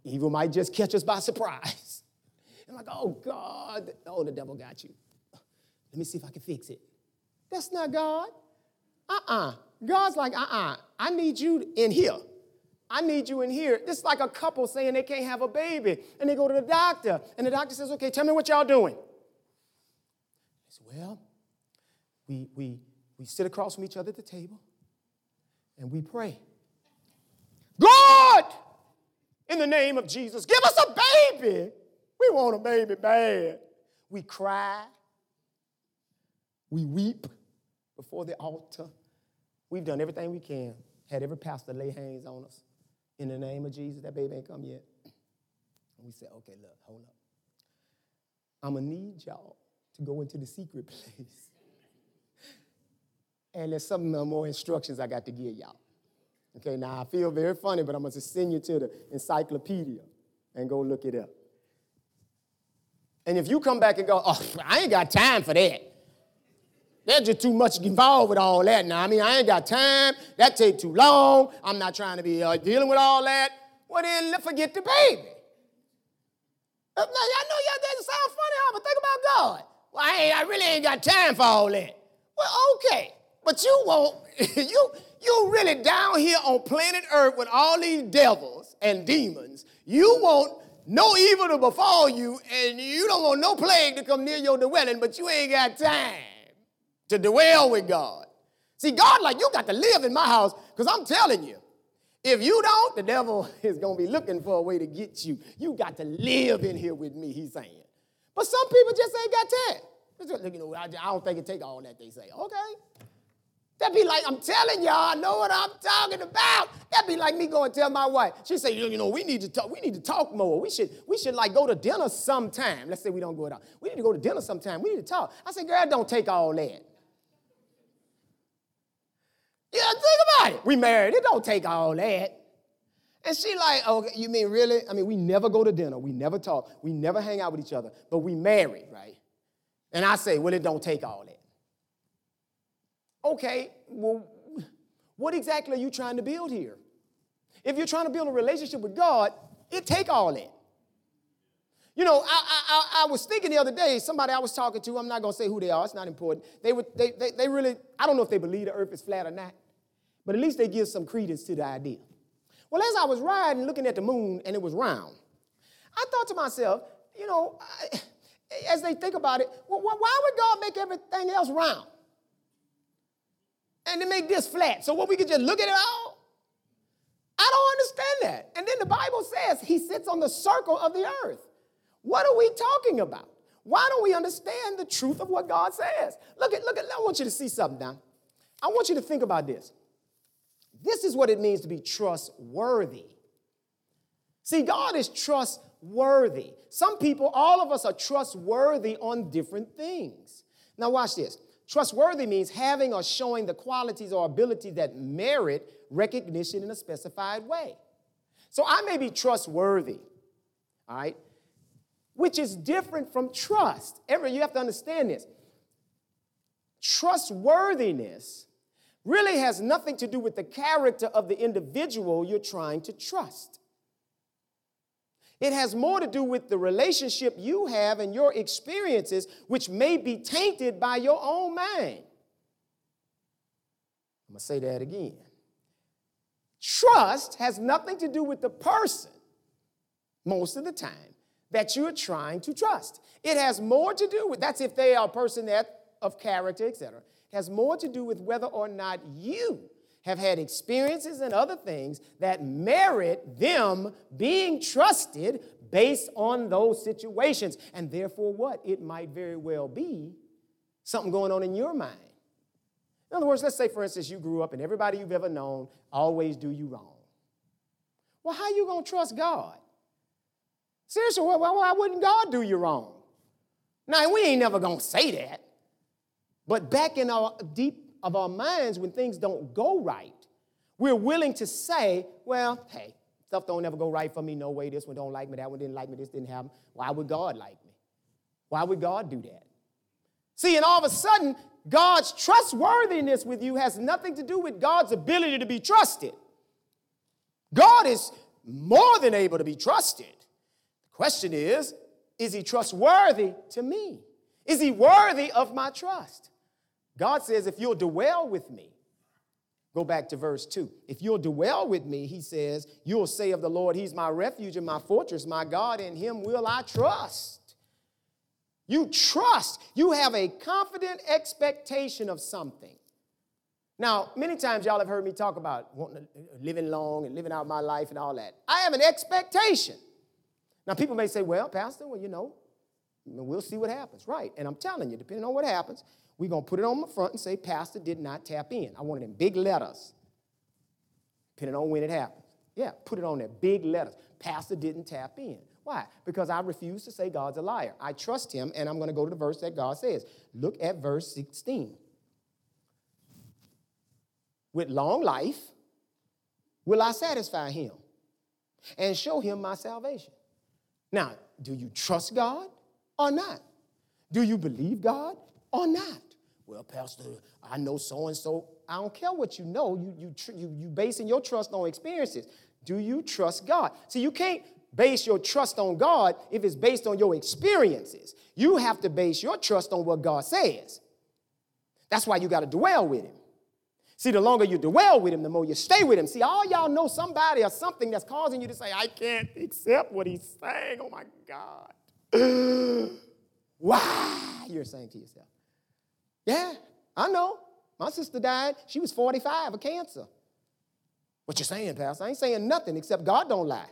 A: Evil might just catch us by surprise. I'm like, oh, God. Oh, the devil got you. Let me see if I can fix it. That's not God. Uh uh God's like, uh uh I need you in here. I need you in here. This is like a couple saying they can't have a baby. And they go to the doctor. And the doctor says, okay, tell me what y'all doing. I said, well, we, we, we sit across from each other at the table and we pray. God, in the name of Jesus, give us a baby. We want a baby bad. We cry. We weep before the altar. We've done everything we can. had every pastor lay hands on us in the name of Jesus. That baby ain't come yet. And we said, okay, look, hold up. I'm gonna need y'all to go into the secret place. and there's some more instructions I got to give y'all. Okay, now I feel very funny, but I'm gonna send you to the encyclopedia and go look it up. And if you come back and go, oh, I ain't got time for that. There's just too much involved with all that now. I mean, I ain't got time. That take too long. I'm not trying to be uh, dealing with all that. Well, then forget the baby. Now, y'all know y'all that sound funny, huh? But think about God. Well, I, I really ain't got time for all that. Well, okay. But you won't, you, you really down here on planet Earth with all these devils and demons. You want no evil to befall you, and you don't want no plague to come near your dwelling, but you ain't got time to dwell with God. See, God, like, you got to live in my house, because I'm telling you, if you don't, the devil is going to be looking for a way to get you. You got to live in here with me, he's saying. But some people just ain't got time. You know, I don't think it take all that, they say. Okay. That'd be like, I'm telling y'all, I know what I'm talking about. That'd be like me going tell my wife. She say, you know, we need to talk, we need to talk more. We should, we should like go to dinner sometime. Let's say we don't go out. We need to go to dinner sometime. We need to talk. I said, girl, don't take all that. Yeah, think about it. We married. It don't take all that. And she like, okay, you mean really? I mean, we never go to dinner. We never talk. We never hang out with each other. But we married, right? And I say, well, it don't take all that. Okay, well, what exactly are you trying to build here? If you're trying to build a relationship with God, it take all that. You know, I, I, I was thinking the other day, somebody I was talking to, I'm not going to say who they are, it's not important. They, would, they, they, they really, I don't know if they believe the earth is flat or not, but at least they give some credence to the idea. Well, as I was riding, looking at the moon, and it was round, I thought to myself, you know, I, as they think about it, well, why would God make everything else round? And to make this flat, so what we could just look at it all? I don't understand that. And then the Bible says he sits on the circle of the earth. What are we talking about? Why don't we understand the truth of what God says? Look at, look at, I want you to see something now. I want you to think about this. This is what it means to be trustworthy. See, God is trustworthy. Some people, all of us are trustworthy on different things. Now, watch this. Trustworthy means having or showing the qualities or ability that merit recognition in a specified way. So I may be trustworthy, all right? Which is different from trust. Every, you have to understand this. Trustworthiness really has nothing to do with the character of the individual you're trying to trust. It has more to do with the relationship you have and your experiences, which may be tainted by your own mind. I'm going to say that again. Trust has nothing to do with the person most of the time that you're trying to trust. It has more to do with that's if they are a person that of character, etc. It has more to do with whether or not you have had experiences and other things that merit them being trusted based on those situations. And therefore, what? It might very well be something going on in your mind. In other words, let's say, for instance, you grew up and everybody you've ever known always do you wrong. Well, how are you going to trust God? Seriously, why, why wouldn't God do you wrong? Now, we ain't never gonna say that. But back in our deep of our minds, when things don't go right, we're willing to say, well, hey, stuff don't ever go right for me. No way, this one don't like me, that one didn't like me, this didn't happen. Why would God like me? Why would God do that? See, and all of a sudden, God's trustworthiness with you has nothing to do with God's ability to be trusted. God is more than able to be trusted. Question is, is he trustworthy to me? Is he worthy of my trust? God says, if you'll dwell with me, go back to verse 2. If you'll dwell with me, he says, you'll say of the Lord, He's my refuge and my fortress, my God, in Him will I trust. You trust, you have a confident expectation of something. Now, many times y'all have heard me talk about wanting to, living long and living out my life and all that. I have an expectation. Now, people may say, well, Pastor, well, you know, we'll see what happens. Right. And I'm telling you, depending on what happens, we're going to put it on the front and say, Pastor did not tap in. I want it in big letters. depending on when it happens. Yeah, put it on there, big letters. Pastor didn't tap in. Why? Because I refuse to say God's a liar. I trust him, and I'm going to go to the verse that God says. Look at verse 16. With long life will I satisfy him and show him my salvation. Now, do you trust God or not? Do you believe God or not? Well, Pastor, I know so and so. I don't care what you know. You, you, you, you basing your trust on experiences. Do you trust God? See, you can't base your trust on God if it's based on your experiences. You have to base your trust on what God says. That's why you got to dwell with Him. See, the longer you dwell with Him, the more you stay with Him. See, all y'all know somebody or something that's causing you to say, I can't accept what He's saying. Oh my God. Why? You're saying to yourself. Yeah, I know. My sister died. She was 45 of cancer. What you saying, Pastor? I ain't saying nothing except God don't lie.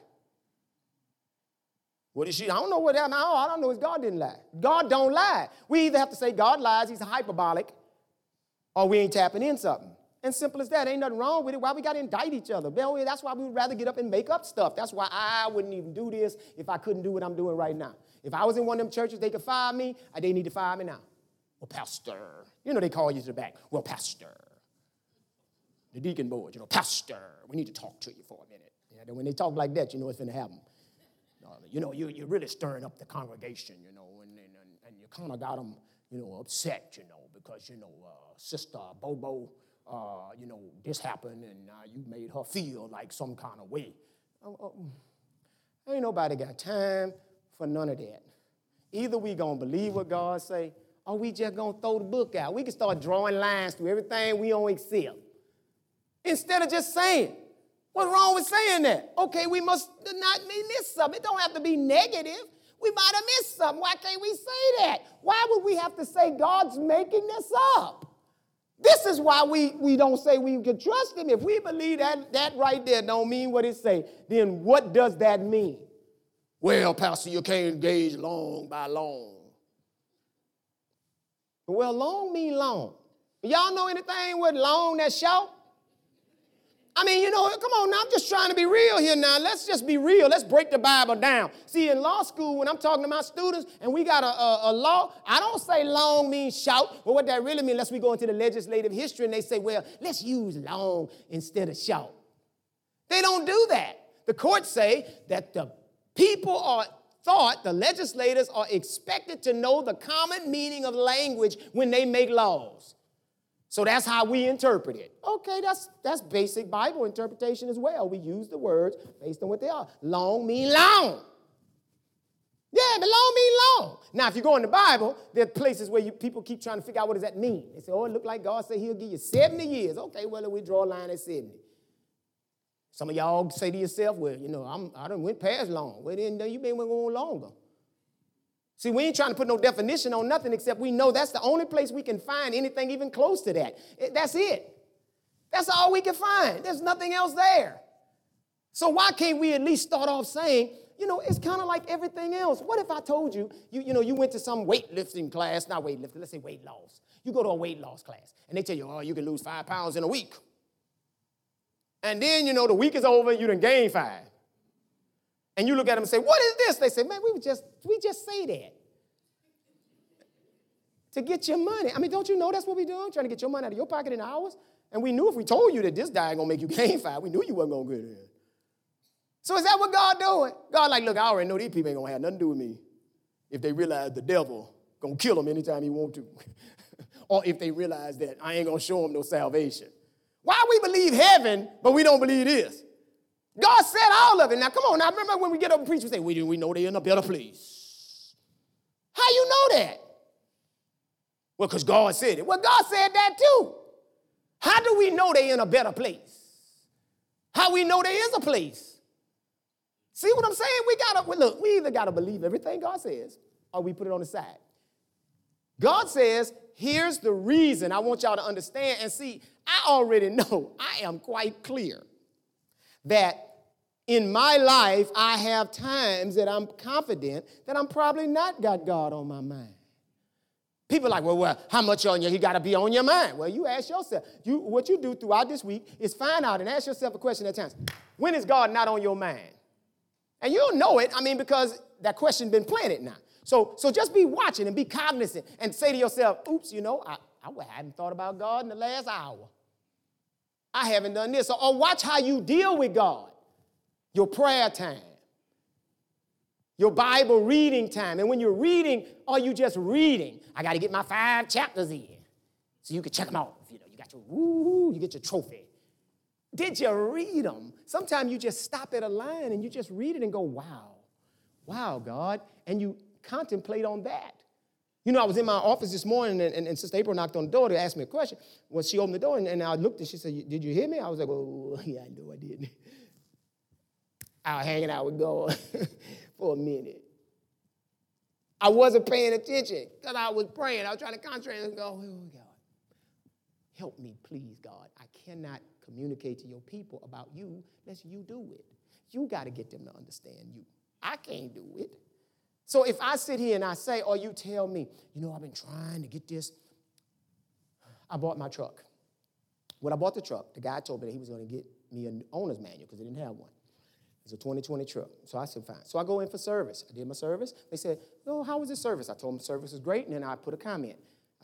A: What is she? I don't know what happened. All I don't know is God didn't lie. God don't lie. We either have to say God lies, he's hyperbolic, or we ain't tapping in something. And simple as that. Ain't nothing wrong with it. Why we got to indict each other? That's why we would rather get up and make up stuff. That's why I wouldn't even do this if I couldn't do what I'm doing right now. If I was in one of them churches, they could fire me, they need to fire me now. Well, pastor. You know, they call you to the back. Well, pastor. The deacon board, you know, pastor, we need to talk to you for a minute. When they talk like that, you know it's going to happen you know, you, you're really stirring up the congregation, you know, and, and, and you kind of got them, you know, upset, you know, because, you know, uh, Sister Bobo, uh, you know, this happened and uh, you made her feel like some kind of way. Oh, oh, ain't nobody got time for none of that. Either we gonna believe what God say, or we just gonna throw the book out. We can start drawing lines through everything we don't accept. Instead of just saying, What's wrong with saying that? Okay, we must not miss something. It don't have to be negative. We might have missed something. Why can't we say that? Why would we have to say God's making this up? This is why we, we don't say we can trust him. If we believe that that right there don't mean what it say, then what does that mean? Well, Pastor, you can't engage long by long. Well, long mean long. Y'all know anything with long that's short? I mean, you know, come on now, I'm just trying to be real here now. Let's just be real. Let's break the Bible down. See, in law school, when I'm talking to my students and we got a, a, a law, I don't say long means shout. But what that really means, unless we go into the legislative history and they say, well, let's use long instead of shout. They don't do that. The courts say that the people are thought, the legislators are expected to know the common meaning of language when they make laws. So that's how we interpret it. Okay, that's, that's basic Bible interpretation as well. We use the words based on what they are. Long mean long. Yeah, but long mean long. Now, if you go in the Bible, there are places where you, people keep trying to figure out what does that mean. They say, oh, it look like God said he'll give you 70 years. Okay, well, we draw a line at 70. Some of y'all say to yourself, well, you know, I'm, I done went past long. Well, then you been going longer. See, we ain't trying to put no definition on nothing except we know that's the only place we can find anything even close to that. That's it. That's all we can find. There's nothing else there. So why can't we at least start off saying, you know, it's kind of like everything else. What if I told you, you, you know, you went to some weightlifting class, not weightlifting, let's say weight loss. You go to a weight loss class, and they tell you, oh, you can lose five pounds in a week. And then, you know, the week is over, you done gain five. And you look at them and say, What is this? They say, Man, we just we just say that. To get your money. I mean, don't you know that's what we're doing? Trying to get your money out of your pocket in ours? And we knew if we told you that this diet ain't gonna make you gain five, we knew you wasn't gonna get it. So is that what God doing? God like, look, I already know these people ain't gonna have nothing to do with me if they realize the devil gonna kill them anytime he want to. or if they realize that I ain't gonna show them no salvation. Why we believe heaven, but we don't believe this? God said all of it. Now, come on. Now, remember when we get up and preach, we say, we, we know they're in a better place. How you know that? Well, because God said it. Well, God said that too. How do we know they're in a better place? How we know there is a place? See what I'm saying? We gotta look, we either gotta believe everything God says, or we put it on the side. God says, here's the reason I want y'all to understand and see. I already know, I am quite clear that in my life, I have times that I'm confident that I'm probably not got God on my mind. People are like, well, well, how much on you? You got to be on your mind. Well, you ask yourself. You, what you do throughout this week is find out and ask yourself a question at times. When is God not on your mind? And you'll know it, I mean, because that question been planted now. So, so just be watching and be cognizant and say to yourself, oops, you know, I, I hadn't thought about God in the last hour. I haven't done this. Or, or watch how you deal with God. Your prayer time, your Bible reading time. And when you're reading, are you just reading? I got to get my five chapters in. So you can check them off. You know, you got your woo, you get your trophy. Did you read them? Sometimes you just stop at a line and you just read it and go, wow, wow, God. And you contemplate on that. You know, I was in my office this morning and, and, and Sister April knocked on the door to ask me a question. Well, she opened the door and, and I looked and she said, Did you hear me? I was like, Oh, yeah, I know I did. I was hanging out with God for a minute. I wasn't paying attention because I was praying. I was trying to concentrate and go, Oh, God, help me, please, God. I cannot communicate to your people about you unless you do it. You got to get them to understand you. I can't do it. So if I sit here and I say, or you tell me, you know, I've been trying to get this, I bought my truck. When I bought the truck, the guy told me that he was going to get me an owner's manual because they didn't have one. It's a 2020 truck. So I said, fine. So I go in for service. I did my service. They said, oh, how was the service? I told them service was great, and then I put a comment.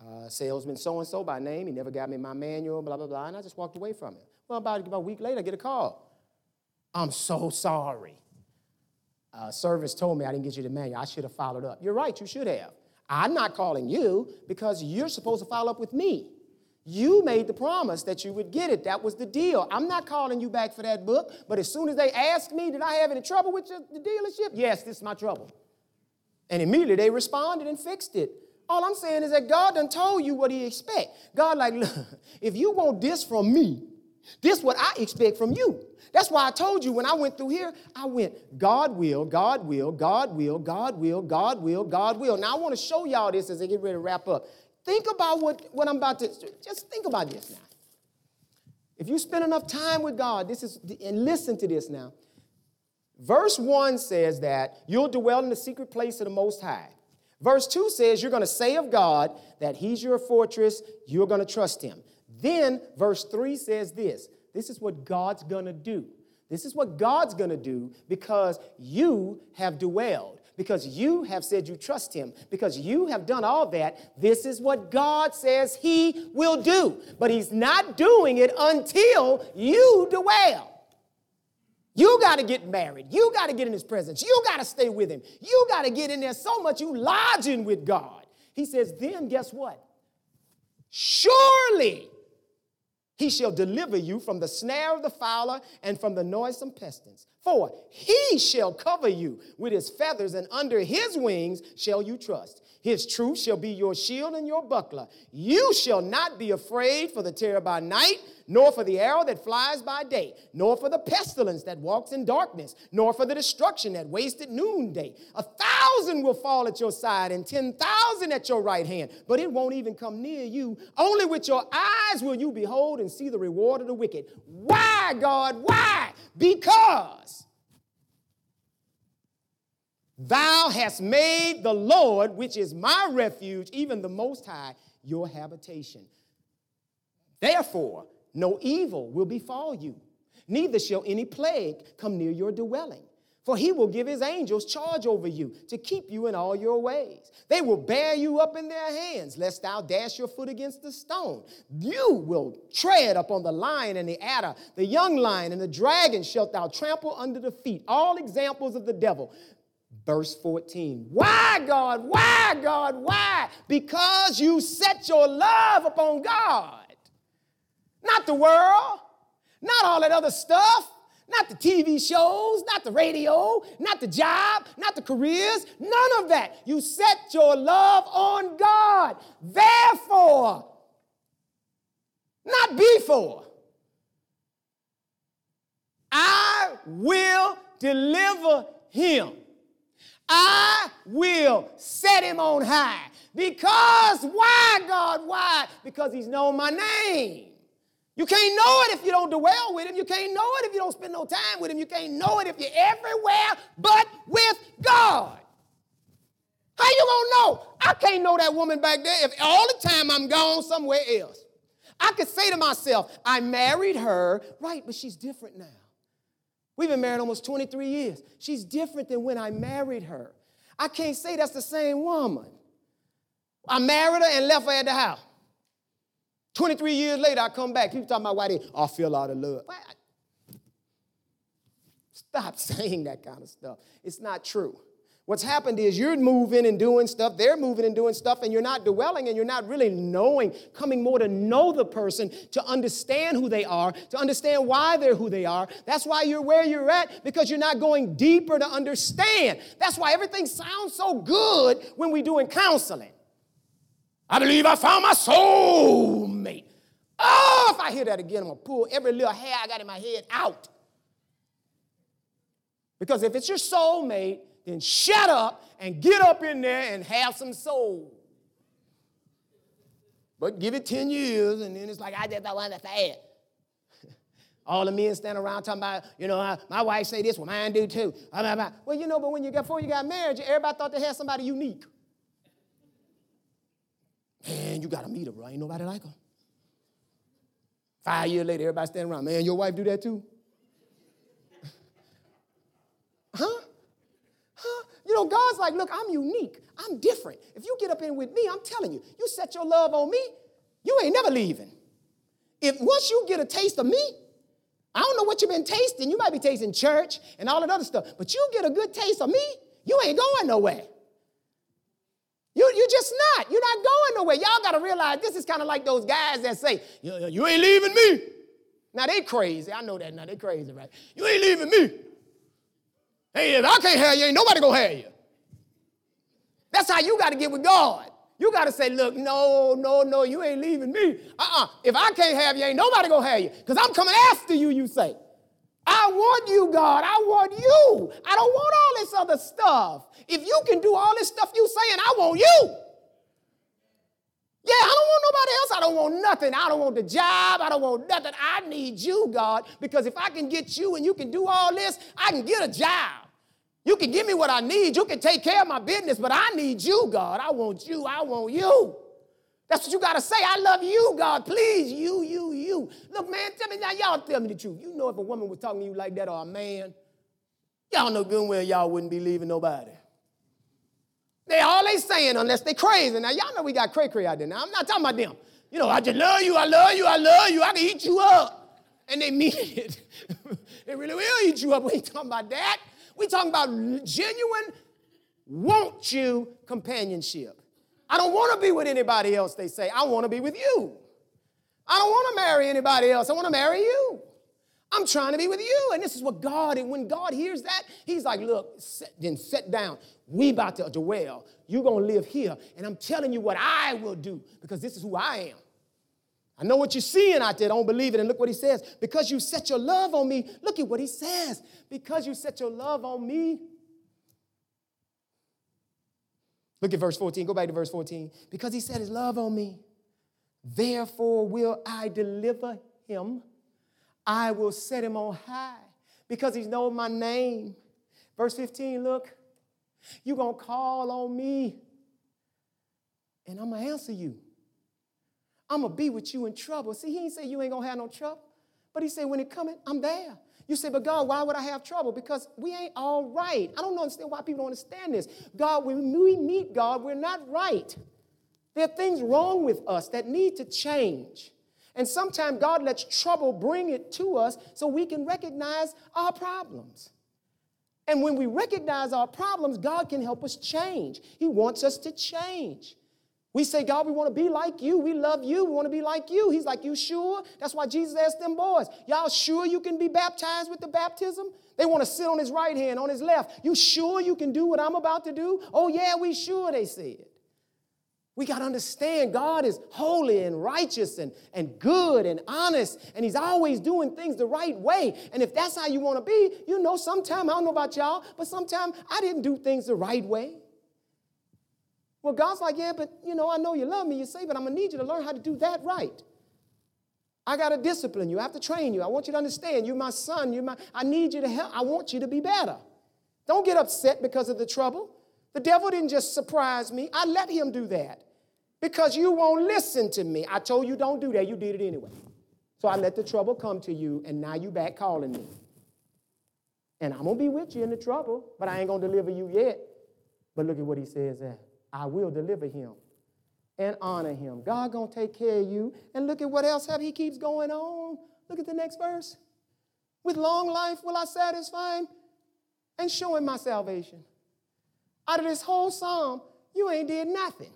A: Uh, salesman so-and-so by name, he never got me my manual, blah, blah, blah, and I just walked away from it. Well, about, about a week later, I get a call. I'm so sorry uh, service told me I didn't get you the manual. I should have followed up. You're right, you should have. I'm not calling you because you're supposed to follow up with me. You made the promise that you would get it. That was the deal. I'm not calling you back for that book, but as soon as they asked me, did I have any trouble with the dealership? Yes, this is my trouble. And immediately they responded and fixed it. All I'm saying is that God done told you what he expect. God like, look, if you want this from me, this is what I expect from you. That's why I told you when I went through here, I went, God will, God will, God will, God will, God will, God will. Now I want to show y'all this as I get ready to wrap up. Think about what, what I'm about to, just think about this now. If you spend enough time with God, this is, and listen to this now. Verse 1 says that you'll dwell in the secret place of the Most High. Verse 2 says you're going to say of God that He's your fortress, you're going to trust Him. Then verse 3 says this this is what God's gonna do. This is what God's gonna do because you have dwelled, because you have said you trust Him, because you have done all that. This is what God says He will do. But He's not doing it until you dwell. You got to get married. You got to get in His presence. You got to stay with Him. You got to get in there so much you lodging with God. He says, then guess what? Surely he shall deliver you from the snare of the fowler and from the noisome pestilence. For he shall cover you with his feathers, and under his wings shall you trust. His truth shall be your shield and your buckler. You shall not be afraid for the terror by night, nor for the arrow that flies by day, nor for the pestilence that walks in darkness, nor for the destruction that wastes at noonday. A thousand will fall at your side and ten thousand at your right hand, but it won't even come near you. Only with your eyes will you behold and see the reward of the wicked. Why, God? Why? Because Thou hast made the Lord, which is my refuge, even the Most High, your habitation. Therefore, no evil will befall you, neither shall any plague come near your dwelling. For he will give his angels charge over you to keep you in all your ways. They will bear you up in their hands, lest thou dash your foot against the stone. You will tread upon the lion and the adder, the young lion and the dragon shalt thou trample under the feet. All examples of the devil. Verse 14. Why, God? Why, God? Why? Because you set your love upon God. Not the world, not all that other stuff, not the TV shows, not the radio, not the job, not the careers, none of that. You set your love on God. Therefore, not before, I will deliver him. I will set him on high. Because why, God? Why? Because he's known my name. You can't know it if you don't dwell with him. You can't know it if you don't spend no time with him. You can't know it if you're everywhere but with God. How you gonna know? I can't know that woman back there if all the time I'm gone somewhere else. I could say to myself, I married her, right, but she's different now. We've been married almost 23 years. She's different than when I married her. I can't say that's the same woman. I married her and left her at the house. 23 years later, I come back. People talking about why they, oh, I feel out of love. Stop saying that kind of stuff. It's not true. What's happened is you're moving and doing stuff, they're moving and doing stuff, and you're not dwelling and you're not really knowing, coming more to know the person, to understand who they are, to understand why they're who they are. That's why you're where you're at, because you're not going deeper to understand. That's why everything sounds so good when we're doing counseling. I believe I found my soulmate. Oh, if I hear that again, I'm gonna pull every little hair I got in my head out. Because if it's your soulmate, then shut up and get up in there and have some soul. But give it 10 years, and then it's like, I just don't to. All the men stand around talking about, you know, my wife say this, well, mine do too. Well, you know, but when you got before you got married, everybody thought they had somebody unique. Man, you gotta meet her, bro. Ain't nobody like her. Five years later, everybody standing around. Man, your wife do that too? huh? Huh? You know, God's like, look, I'm unique. I'm different. If you get up in with me, I'm telling you, you set your love on me, you ain't never leaving. If once you get a taste of me, I don't know what you've been tasting. You might be tasting church and all that other stuff, but you get a good taste of me, you ain't going nowhere. You, you're just not. You're not going nowhere. Y'all got to realize this is kind of like those guys that say, you, you ain't leaving me. Now they crazy. I know that now. They crazy, right? You ain't leaving me. Hey, if I can't have you, ain't nobody gonna have you. That's how you got to get with God. You got to say, look, no, no, no, you ain't leaving me. Uh-uh. If I can't have you, ain't nobody gonna have you. Because I'm coming after you, you say. I want you, God. I want you. I don't want other stuff. If you can do all this stuff you saying, I want you. Yeah, I don't want nobody else. I don't want nothing. I don't want the job. I don't want nothing. I need you, God, because if I can get you and you can do all this, I can get a job. You can give me what I need. You can take care of my business, but I need you, God. I want you. I want you. That's what you got to say. I love you, God. Please, you, you, you. Look, man, tell me now, y'all tell me the truth. You know if a woman was talking to you like that or a man, y'all know good and well y'all wouldn't be leaving nobody. They all they saying unless they crazy. Now, y'all know we got cray cray out there. Now, I'm not talking about them. You know, I just love you, I love you, I love you, I can eat you up. And they mean it. they really will eat you up. We ain't talking about that. We talking about genuine, want you companionship. I don't want to be with anybody else, they say. I want to be with you. I don't want to marry anybody else. I want to marry you. I'm trying to be with you. And this is what God, and when God hears that, He's like, look, sit, then sit down. We about to dwell. You're going to live here. And I'm telling you what I will do because this is who I am. I know what you're seeing out there. Don't believe it. And look what he says. Because you set your love on me. Look at what he says. Because you set your love on me. Look at verse 14. Go back to verse 14. Because he set his love on me. Therefore will I deliver him. I will set him on high because he's known my name. Verse 15, look. You're going to call on me and I'm going to answer you. I'm going to be with you in trouble. See, he ain't say you ain't going to have no trouble. But he said, when it coming, I'm there. You say, but God, why would I have trouble? Because we ain't all right. I don't understand why people don't understand this. God, when we meet God, we're not right. There are things wrong with us that need to change. And sometimes God lets trouble bring it to us so we can recognize our problems. And when we recognize our problems, God can help us change. He wants us to change. We say, God, we want to be like you. We love you. We want to be like you. He's like, You sure? That's why Jesus asked them boys, Y'all sure you can be baptized with the baptism? They want to sit on his right hand, on his left. You sure you can do what I'm about to do? Oh, yeah, we sure, they said. We got to understand God is holy and righteous and, and good and honest, and He's always doing things the right way. And if that's how you want to be, you know, sometime, I don't know about y'all, but sometime I didn't do things the right way. Well, God's like, yeah, but you know, I know you love me, you say, but I'm gonna need you to learn how to do that right. I gotta discipline you, I have to train you. I want you to understand, you're my son, you're my, I need you to help, I want you to be better. Don't get upset because of the trouble. The devil didn't just surprise me, I let him do that because you won't listen to me. I told you don't do that, you did it anyway. So I let the trouble come to you, and now you back calling me. And I'm gonna be with you in the trouble, but I ain't gonna deliver you yet. But look at what he says there. I will deliver him and honor him. God gonna take care of you. And look at what else have he keeps going on. Look at the next verse. With long life will I satisfy him and show him my salvation. Out of this whole psalm, you ain't did nothing.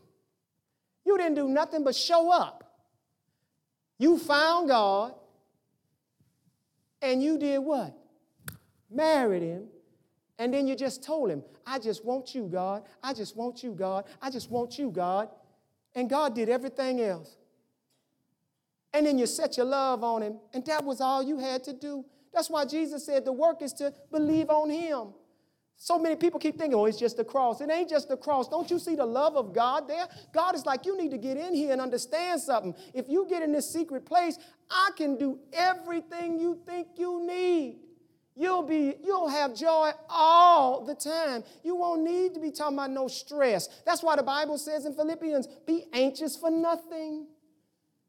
A: You didn't do nothing but show up. You found God, and you did what? Married him, and then you just told him, I just want you, God. I just want you, God. I just want you, God. And God did everything else. And then you set your love on him, and that was all you had to do. That's why Jesus said the work is to believe on him. So many people keep thinking, oh, it's just the cross. It ain't just the cross. Don't you see the love of God there? God is like, you need to get in here and understand something. If you get in this secret place, I can do everything you think you need. You'll be, you'll have joy all the time. You won't need to be talking about no stress. That's why the Bible says in Philippians, be anxious for nothing.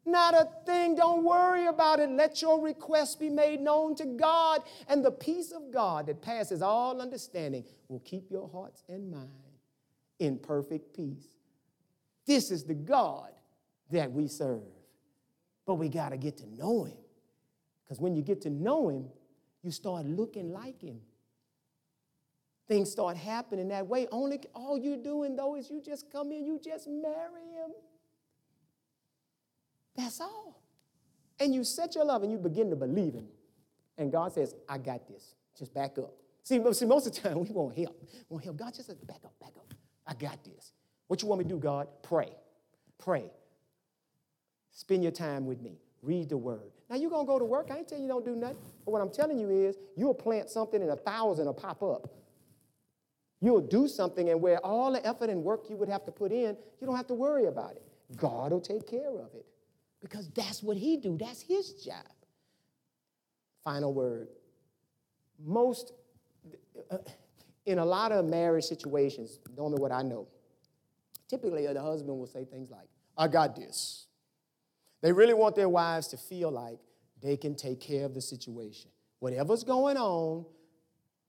A: Not a thing. Don't worry about it. Let your request be made known to God. And the peace of God that passes all understanding will keep your hearts and mind in perfect peace. This is the God that we serve. But we got to get to know Him. Because when you get to know Him, you start looking like Him. Things start happening that way. Only all you're doing, though, is you just come in, you just marry Him. That's all. And you set your love and you begin to believe Him. And God says, I got this. Just back up. See, see most of the time we want help. We want help. God just says, back up, back up. I got this. What you want me to do, God? Pray. Pray. Spend your time with me. Read the word. Now you're gonna go to work. I ain't telling you don't do nothing. But what I'm telling you is you'll plant something and a thousand will pop up. You'll do something and where all the effort and work you would have to put in, you don't have to worry about it. God will take care of it because that's what he do. That's his job. Final word. Most, uh, in a lot of marriage situations, normally what I know, typically the husband will say things like, I got this. They really want their wives to feel like they can take care of the situation. Whatever's going on,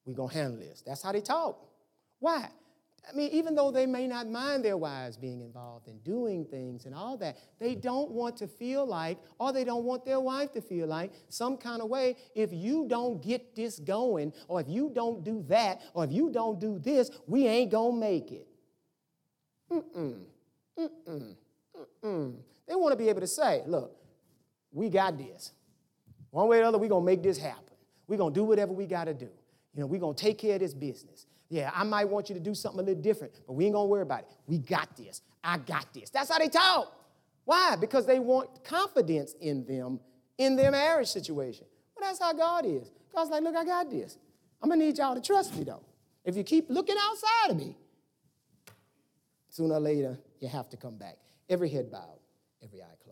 A: we're going to handle this. That's how they talk. Why? I mean, even though they may not mind their wives being involved in doing things and all that, they don't want to feel like, or they don't want their wife to feel like, some kind of way, if you don't get this going, or if you don't do that, or if you don't do this, we ain't gonna make it. Mm-mm. Mm-mm. Mm-mm. They want to be able to say, look, we got this. One way or the other, we're gonna make this happen. We're gonna do whatever we gotta do. You know, we're gonna take care of this business. Yeah, I might want you to do something a little different, but we ain't gonna worry about it. We got this. I got this. That's how they talk. Why? Because they want confidence in them in their marriage situation. Well, that's how God is. God's like, look, I got this. I'm gonna need y'all to trust me though. If you keep looking outside of me, sooner or later, you have to come back. Every head bowed, every eye closed.